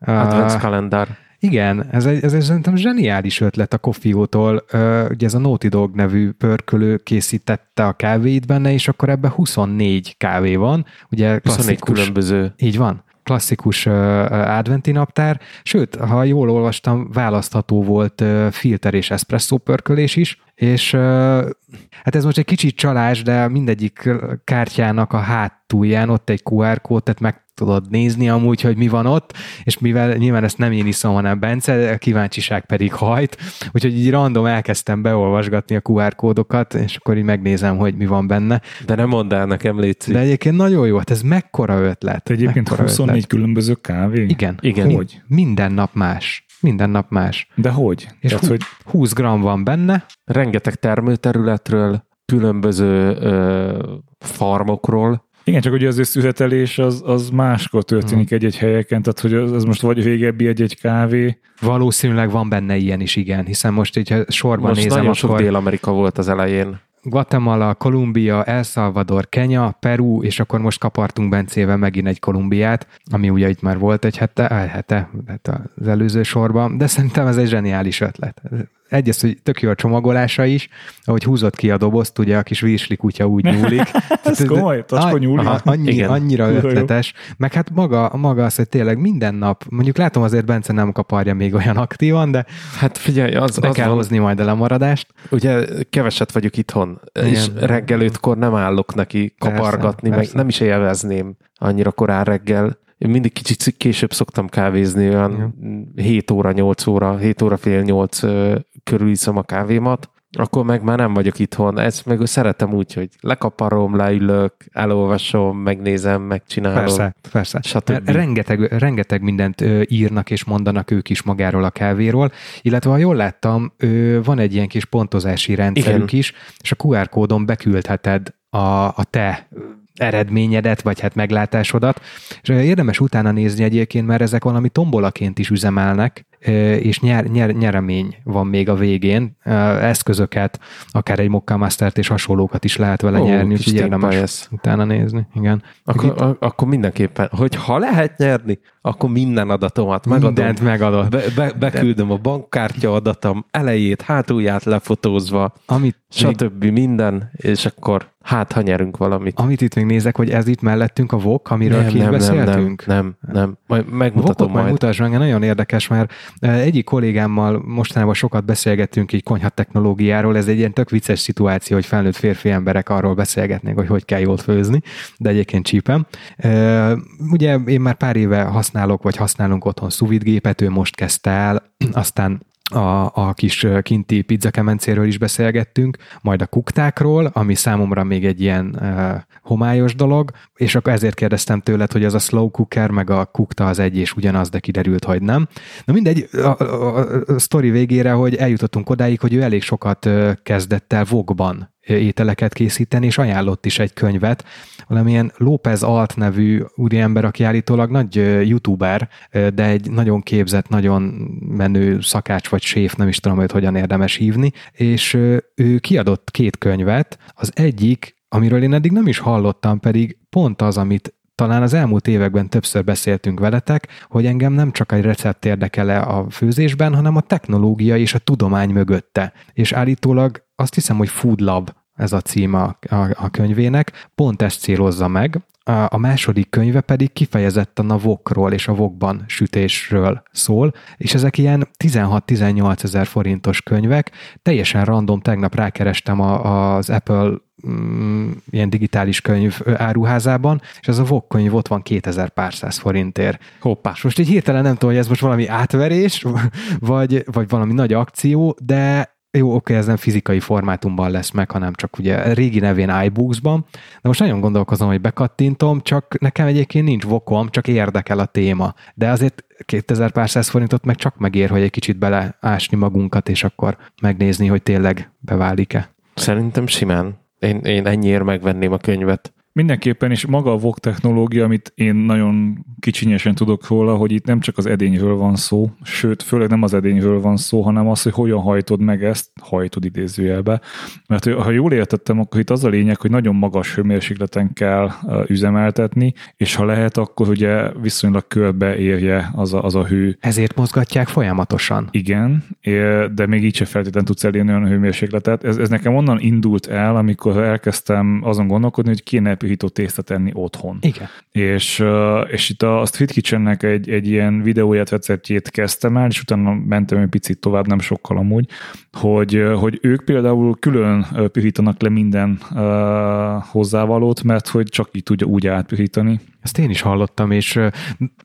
Advents kalendár. Igen, ez egy, ez egy szerintem zseniális ötlet a Kofiótól. Ugye ez a Naughty Dog nevű pörkölő készítette a kávéit benne, és akkor ebben 24 kávé van. Ugye 24 különböző. Így van klasszikus adventi naptár, sőt, ha jól olvastam, választható volt filter és espresso pörkölés is, és hát ez most egy kicsit csalás, de mindegyik kártyának a hátulján ott egy QR kód, tehát meg tudod nézni amúgy, hogy mi van ott, és mivel nyilván ezt nem én iszom, hanem Bence, a kíváncsiság pedig hajt, úgyhogy így random elkezdtem beolvasgatni a QR kódokat, és akkor így megnézem, hogy mi van benne. De nem mondd el nekem, Léci. De egyébként nagyon jó, hát ez mekkora ötlet. Egyébként mekkora 24 ötlet. különböző kávé? Igen. Igen. Hogy? Minden nap más. Minden nap más. De hogy? És Tehát, hogy 20 gram van benne. Rengeteg termőterületről, különböző ö, farmokról, igen, csak ugye az szüzetelés az, az máskor történik hmm. egy-egy helyeken, tehát hogy az, az most vagy régebbi egy-egy kávé. Valószínűleg van benne ilyen is, igen, hiszen most így sorban most nézem, nagyon akkor... sok Dél-Amerika volt az elején. Guatemala, Kolumbia, El Salvador, Kenya, Peru, és akkor most kapartunk Bencével megint egy Kolumbiát, ami ugye itt már volt egy hete, hete hát az előző sorban, de szerintem ez egy zseniális ötlet egyrészt, hogy tök jó a csomagolása is, ahogy húzott ki a dobozt, ugye a kis virsli kutya úgy nyúlik. Ez komoly, tacskó nyúlik. Annyi, Igen. Annyira ötletes. Meg hát maga, maga az, hogy tényleg minden nap, mondjuk látom azért Bence nem kaparja még olyan aktívan, de hát figyelj, az, be az kell van. hozni majd a lemaradást. Ugye keveset vagyok itthon, Igen. és reggel ötkor nem állok neki kapargatni, persze, meg persze. nem is élvezném annyira korán reggel én mindig kicsit később szoktam kávézni, olyan ja. 7 óra, 8 óra, 7 óra fél 8 körül iszom a kávémat, akkor meg már nem vagyok itthon. Ezt meg szeretem úgy, hogy lekaparom, leülök, elolvasom, megnézem, megcsinálom. Persze, persze. Stb. Rengeteg, rengeteg mindent írnak és mondanak ők is magáról a kávéról, illetve ha jól láttam, van egy ilyen kis pontozási rendszerük Igen. is, és a QR kódon beküldheted a, a te eredményedet, vagy hát meglátásodat. És érdemes utána nézni egyébként, mert ezek valami tombolaként is üzemelnek, és nyer, nyer, nyeremény van még a végén. Eszközöket, akár egy Mokka Mastert és hasonlókat is lehet vele oh, nyerni, úgyhogy érdemes ez. utána nézni. Igen. Akkor, itt... akkor mindenképpen, hogy ha lehet nyerni, akkor minden adatomat megadom. Mindent megadod. Be, be, beküldöm a bankkártya adatom elejét, hátulját lefotózva, Amit stb. Még... minden, és akkor hát, ha nyerünk valamit. Amit itt még nézek, hogy ez itt mellettünk a VOK, amiről nem, nem, beszéltünk? Nem, nem, nem. Majd megmutatom Vokot majd. Mutasd meg, nagyon érdekes, mert Egyik kollégámmal mostanában sokat beszélgettünk egy konyha technológiáról, ez egy ilyen tök vicces szituáció, hogy felnőtt férfi emberek arról beszélgetnek, hogy hogy kell jól főzni, de egyébként csípem. Ugye én már pár éve használok, vagy használunk otthon szuvidgépet, ő most kezdte el, aztán a, a kis kinti pizzakemencéről is beszélgettünk, majd a kuktákról, ami számomra még egy ilyen uh, homályos dolog, és akkor ezért kérdeztem tőled, hogy az a slow cooker, meg a kukta az egy és ugyanaz, de kiderült, hogy nem. Na mindegy, a, a, a, a sztori végére, hogy eljutottunk odáig, hogy ő elég sokat kezdett el vogban ételeket készíteni, és ajánlott is egy könyvet, valamilyen López Alt nevű úriember, aki állítólag nagy youtuber, de egy nagyon képzett, nagyon menő szakács vagy séf, nem is tudom, hogy hogyan érdemes hívni, és ő kiadott két könyvet, az egyik, amiről én eddig nem is hallottam, pedig pont az, amit talán az elmúlt években többször beszéltünk veletek, hogy engem nem csak egy recept érdekel a főzésben, hanem a technológia és a tudomány mögötte. És állítólag azt hiszem, hogy Food Lab ez a címe a, a, a könyvének, pont ezt célozza meg, a második könyve pedig kifejezetten a vokról és a vokban sütésről szól, és ezek ilyen 16-18 ezer forintos könyvek, teljesen random, tegnap rákerestem a, az Apple mm, ilyen digitális könyv áruházában, és ez a VOK könyv ott van 2000 pár száz forintért. Hoppá. Most így hirtelen nem tudom, hogy ez most valami átverés, vagy, vagy valami nagy akció, de jó, oké, ez nem fizikai formátumban lesz meg, hanem csak ugye régi nevén iBooks-ban, de most nagyon gondolkozom, hogy bekattintom, csak nekem egyébként nincs vokom, csak érdekel a téma. De azért 2000 pár száz forintot meg csak megér, hogy egy kicsit beleásni magunkat, és akkor megnézni, hogy tényleg beválik-e. Szerintem simán. Én, én ennyiért megvenném a könyvet. Mindenképpen, és maga a VOG technológia, amit én nagyon kicsinyesen tudok róla, hogy itt nem csak az edényről van szó, sőt, főleg nem az edényről van szó, hanem az, hogy hogyan hajtod meg ezt, hajtod idézőjelbe. Mert ha jól értettem, akkor itt az a lényeg, hogy nagyon magas hőmérsékleten kell üzemeltetni, és ha lehet, akkor ugye viszonylag körbe érje az a, az a hő. Ezért mozgatják folyamatosan. Igen, de még így sem feltétlenül tudsz elérni olyan hőmérsékletet. Ez, ez nekem onnan indult el, amikor elkezdtem azon gondolkodni, hogy kéne elpihított tésztát enni otthon. Igen. És, és itt a Street Kitchennek egy, egy ilyen videóját, receptjét kezdtem el, és utána mentem egy picit tovább, nem sokkal amúgy, hogy, hogy ők például külön pihítanak le minden uh, hozzávalót, mert hogy csak így tudja úgy átpihítani. Ezt én is hallottam, és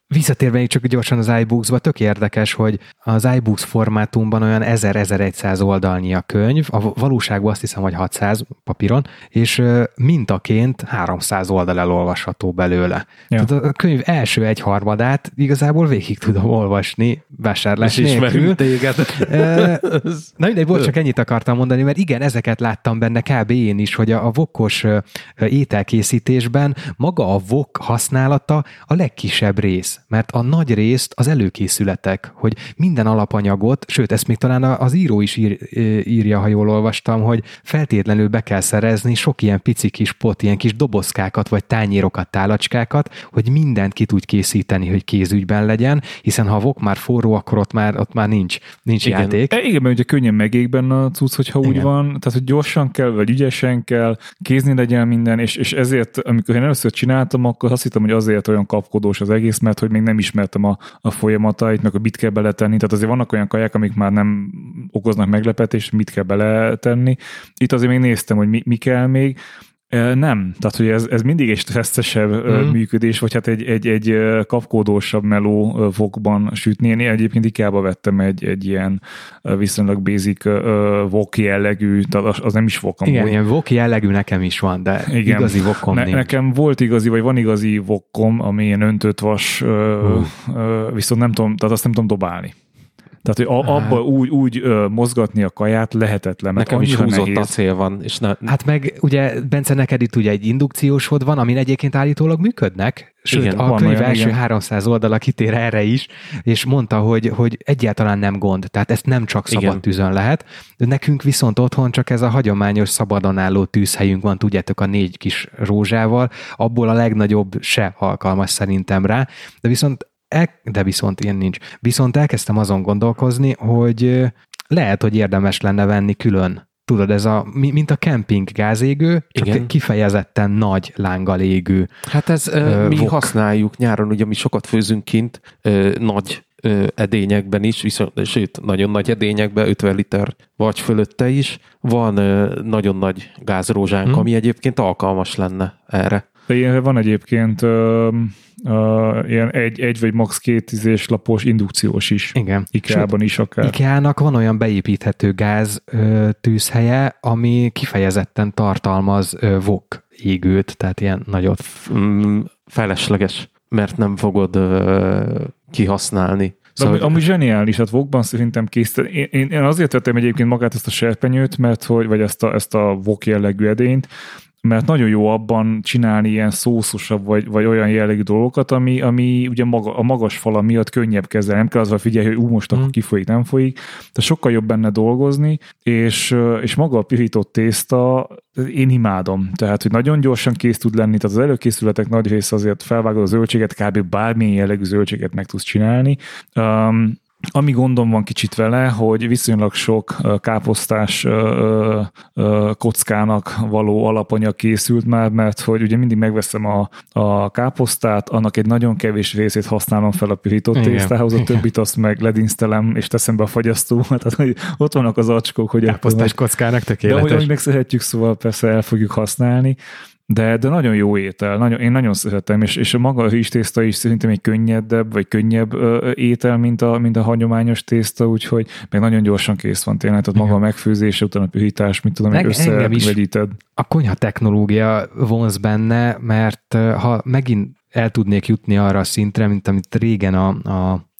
visszatérve még csak gyorsan az iBooks-ba, tök érdekes, hogy az iBooks formátumban olyan 1000-1100 oldalnyi a könyv, a valóságban azt hiszem, hogy 600 papíron, és mintaként 300 oldal elolvasható belőle. Ja. Tehát a könyv első egyharmadát igazából végig tudom olvasni vásárlás és nélkül. téged. Na mindegy, volt, csak ennyit akartam mondani, mert igen, ezeket láttam benne kb. én is, hogy a, a vokos ételkészítésben maga a vok használata a legkisebb rész, mert a nagy részt az előkészületek, hogy minden alapanyagot, sőt, ezt még talán az író is ír, írja, ha jól olvastam, hogy feltétlenül be kell szerezni sok ilyen pici kis pot, ilyen kis dobozkákat, vagy tányérokat, tálacskákat, hogy mindent ki tud készíteni, hogy kézügyben legyen, hiszen ha a vok már forró, akkor ott már, ott már nincs, nincs igen. játék. E, igen, mert ugye könnyen megég benne a cucc, hogyha igen. úgy van, tehát hogy gyorsan kell, vagy ügyesen kell, kézni legyen minden, és, és ezért, amikor én először csináltam, akkor azt hittem, hogy azért olyan kapkodós az egész, mert hogy még nem ismertem a, a folyamatait, meg a mit kell beletenni. Tehát azért vannak olyan kaják, amik már nem okoznak meglepetést, mit kell beletenni. Itt azért még néztem, hogy mi, mi kell még, nem, tehát hogy ez, ez mindig egy stresszesebb mm. működés, vagy hát egy, egy, egy kapkódósabb meló fokban sütni. Én egyébként ikába vettem egy, egy ilyen viszonylag basic vok jellegű, az nem is vok Igen, ilyen vok jellegű nekem is van, de Igen. igazi vokom ne, nincs. Nekem volt igazi, vagy van igazi vokom, ami ilyen öntött vas, uh. viszont nem tudom, tehát azt nem tudom dobálni. Tehát, hogy a, abba úgy, úgy ö, mozgatni a kaját lehetetlen. Nekem is húzott nehéz. a cél van. És ne... Hát meg ugye, Bence, neked itt ugye egy indukciósod van, amin egyébként állítólag működnek. Sőt, igen, a könyv olyan, első igen. 300 oldala kitér erre is, és mondta, hogy, hogy egyáltalán nem gond, tehát ezt nem csak szabad igen. tűzön lehet. De nekünk viszont otthon csak ez a hagyományos szabadon álló tűzhelyünk van, tudjátok, a négy kis rózsával, abból a legnagyobb se alkalmas szerintem rá, de viszont el, de viszont ilyen nincs. Viszont elkezdtem azon gondolkozni, hogy lehet, hogy érdemes lenne venni külön tudod, ez a, mint a kemping gázégő, csak Igen. kifejezetten nagy lánggal égő. Hát ez ö, mi vok. használjuk nyáron, ugye mi sokat főzünk kint, ö, nagy edényekben is, viszont, sőt, nagyon nagy edényekben, 50 liter vagy fölötte is, van nagyon nagy gázrózsánk, hmm. ami egyébként alkalmas lenne erre. De ilyen van egyébként ö, ö, ilyen egy, egy vagy max két tízés lapos indukciós is. Igen. IKEA-ban is akár. IKEA-nak van olyan beépíthető gáz ö, tűzhelye, ami kifejezetten tartalmaz ö, VOK égőt, tehát ilyen nagyot. Mm, felesleges, mert nem fogod ö, kihasználni. Szóval, ami, ami zseniális, hát Vokban szerintem kész. Én, én, én azért vettem egyébként magát ezt a serpenyőt, mert hogy, vagy ezt a, ezt a Vok jellegű edényt, mert nagyon jó abban csinálni ilyen szószosabb, vagy, vagy olyan jellegű dolgokat, ami, ami ugye maga, a magas fala miatt könnyebb kezelni. Nem kell azzal figyelni, hogy ú, most akkor mm. kifolyik, nem folyik. De sokkal jobb benne dolgozni, és, és maga a pirított tészta, én imádom. Tehát, hogy nagyon gyorsan kész tud lenni, tehát az előkészületek nagy része azért felvágod a zöldséget, kb. bármilyen jellegű zöldséget meg tudsz csinálni. Um, ami gondom van kicsit vele, hogy viszonylag sok káposztás kockának való alapanyag készült már, mert hogy ugye mindig megveszem a, a káposztát, annak egy nagyon kevés részét használom fel a pirított Igen. tésztához, a többit azt meg ledinsztelem, és teszem be a fagyasztóba. Tehát hogy ott vannak az acskók, hogy... Káposztás kockának tökéletes. De hogy megszerhetjük, szóval persze el fogjuk használni. De, de nagyon jó étel, nagyon, én nagyon szeretem, és, és a maga a rizstészta is szerintem egy könnyedebb, vagy könnyebb ö, étel, mint a, mint a hagyományos tészta, úgyhogy meg nagyon gyorsan kész van tényleg, tehát maga a megfőzése, utána a pühítás, mit tudom, összevegyíted. A konyha technológia vonz benne, mert ha megint el tudnék jutni arra a szintre, mint amit régen a, a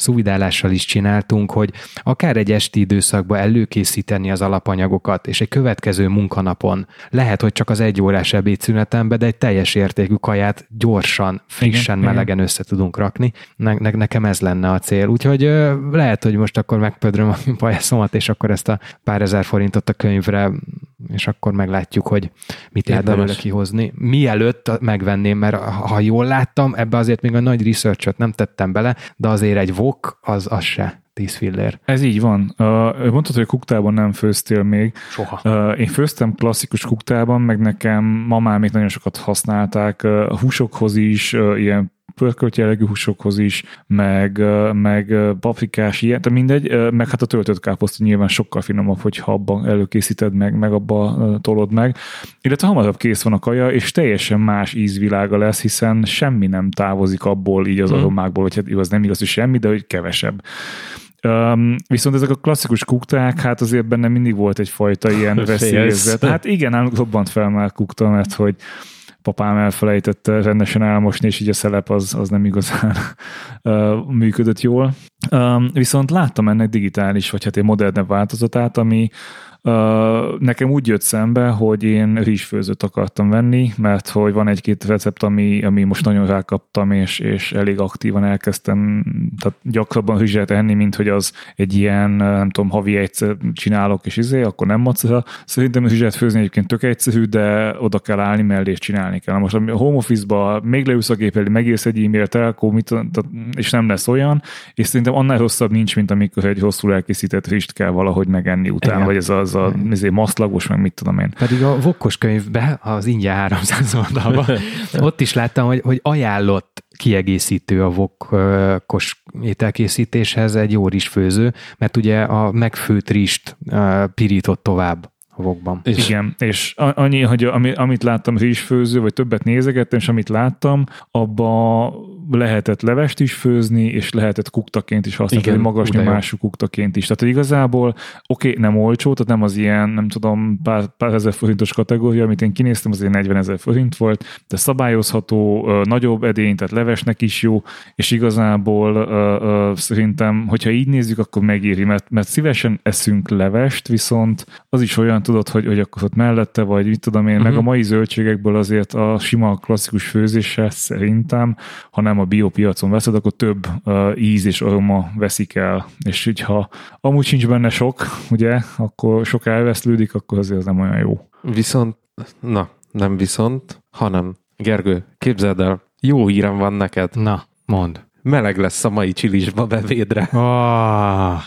szuvidálással is csináltunk, hogy akár egy esti időszakban előkészíteni az alapanyagokat, és egy következő munkanapon lehet, hogy csak az egy órás ebédszünetembe, de egy teljes értékű kaját gyorsan, frissen, igen, melegen igen. össze tudunk rakni. Ne, ne, nekem ez lenne a cél. Úgyhogy lehet, hogy most akkor megpödröm a pajászomat, és akkor ezt a pár ezer forintot a könyvre és akkor meglátjuk, hogy mit lehet belőle kihozni. Mielőtt megvenném, mert ha jól láttam, ebbe azért még a nagy research nem tettem bele, de azért egy vok, az, az se 10 filler. Ez így van. Uh, mondtad, hogy kuktában nem főztél még. Soha. Uh, én főztem klasszikus kuktában, meg nekem mamámék nagyon sokat használták. Uh, a húsokhoz is, uh, ilyen pörkölt jellegű húsokhoz is, meg, meg paprikás, ilyen, de mindegy, meg hát a töltött káposzta nyilván sokkal finomabb, hogyha abban előkészíted meg, meg abba tolod meg. Illetve hamarabb kész van a kaja, és teljesen más ízvilága lesz, hiszen semmi nem távozik abból így az hmm. aromákból, hogy hát az nem igaz, hogy semmi, de hogy kevesebb. Um, viszont ezek a klasszikus kukták, hát azért benne mindig volt egyfajta ilyen veszélyezet. Hát igen, nálunk robbant fel már kukta, mert hogy papám elfelejtette rendesen elmosni, és így a szelep az, az nem igazán működött jól. Viszont láttam ennek digitális, vagy hát egy modernebb változatát, ami, nekem úgy jött szembe, hogy én rizsfőzőt akartam venni, mert hogy van egy-két recept, ami, ami most nagyon rákaptam, és, és elég aktívan elkezdtem, tehát gyakrabban rizset enni, mint hogy az egy ilyen, nem tudom, havi egyszer csinálok, és izé, akkor nem macera. Szerintem rizset főzni egyébként tök egyszerű, de oda kell állni mellé, és csinálni kell. Most a home office-ba még leülsz a gép elé, megírsz egy e-mailt, elkó, mit, és nem lesz olyan, és szerintem annál rosszabb nincs, mint amikor egy hosszú elkészített rizst kell valahogy megenni utána, Igen. vagy ez az a izé, maszlagos, meg mit tudom én. Pedig a Vokkos könyvben, az ingyen 300 oldalban, ott is láttam, hogy, hogy ajánlott kiegészítő a vokkos ételkészítéshez egy jó rizsfőző, mert ugye a megfőtt rizst pirított tovább vokban. És Igen, és annyi, hogy amit láttam rizsfőző, vagy többet nézegettem, és amit láttam, abba lehetett levest is főzni, és lehetett kuktaként is használni, Igen, magas nyomású kuktaként is. Tehát igazából oké, okay, nem olcsó, tehát nem az ilyen, nem tudom, pár, pár ezer forintos kategória, amit én kinéztem, az egy 40 ezer forint volt, de szabályozható, nagyobb edény, tehát levesnek is jó, és igazából szerintem, hogyha így nézzük, akkor megéri, mert, mert szívesen eszünk levest, viszont az is olyan, tudod, hogy, hogy akkor ott mellette, vagy mit tudom én, uh-huh. meg a mhm. mai zöldségekből azért a sima klasszikus főzése szerintem, ha nem a biopiacon veszed, akkor több uh, íz és aroma veszik el. És hogyha amúgy sincs benne sok, ugye, akkor sok elveszlődik, akkor azért az nem olyan jó. Viszont, na, nem viszont, hanem Gergő, képzeld el, jó hírem van neked. Na, mond. Meleg lesz a mai csilisba bevédre. Oh,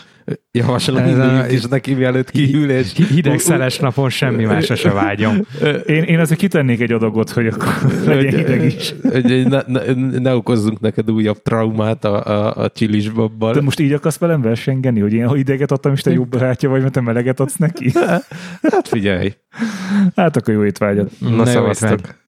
Javaslom, Ez a- is neki, mielőtt kihűl, és hideg szeles napon semmi másra se vágyom. Én, én azért kitennék egy adagot, hogy akkor legyen hideg is. Hogy ne, ne, ne okozzunk neked újabb traumát a, a, a csilisbabbal. De most így akarsz velem versengeni, hogy én ha hideget adtam, és te jobb barátja vagy, mert te meleget adsz neki? Hát figyelj. Hát akkor jó étvágyat. Na, Na jó szevasztok. étvágyat.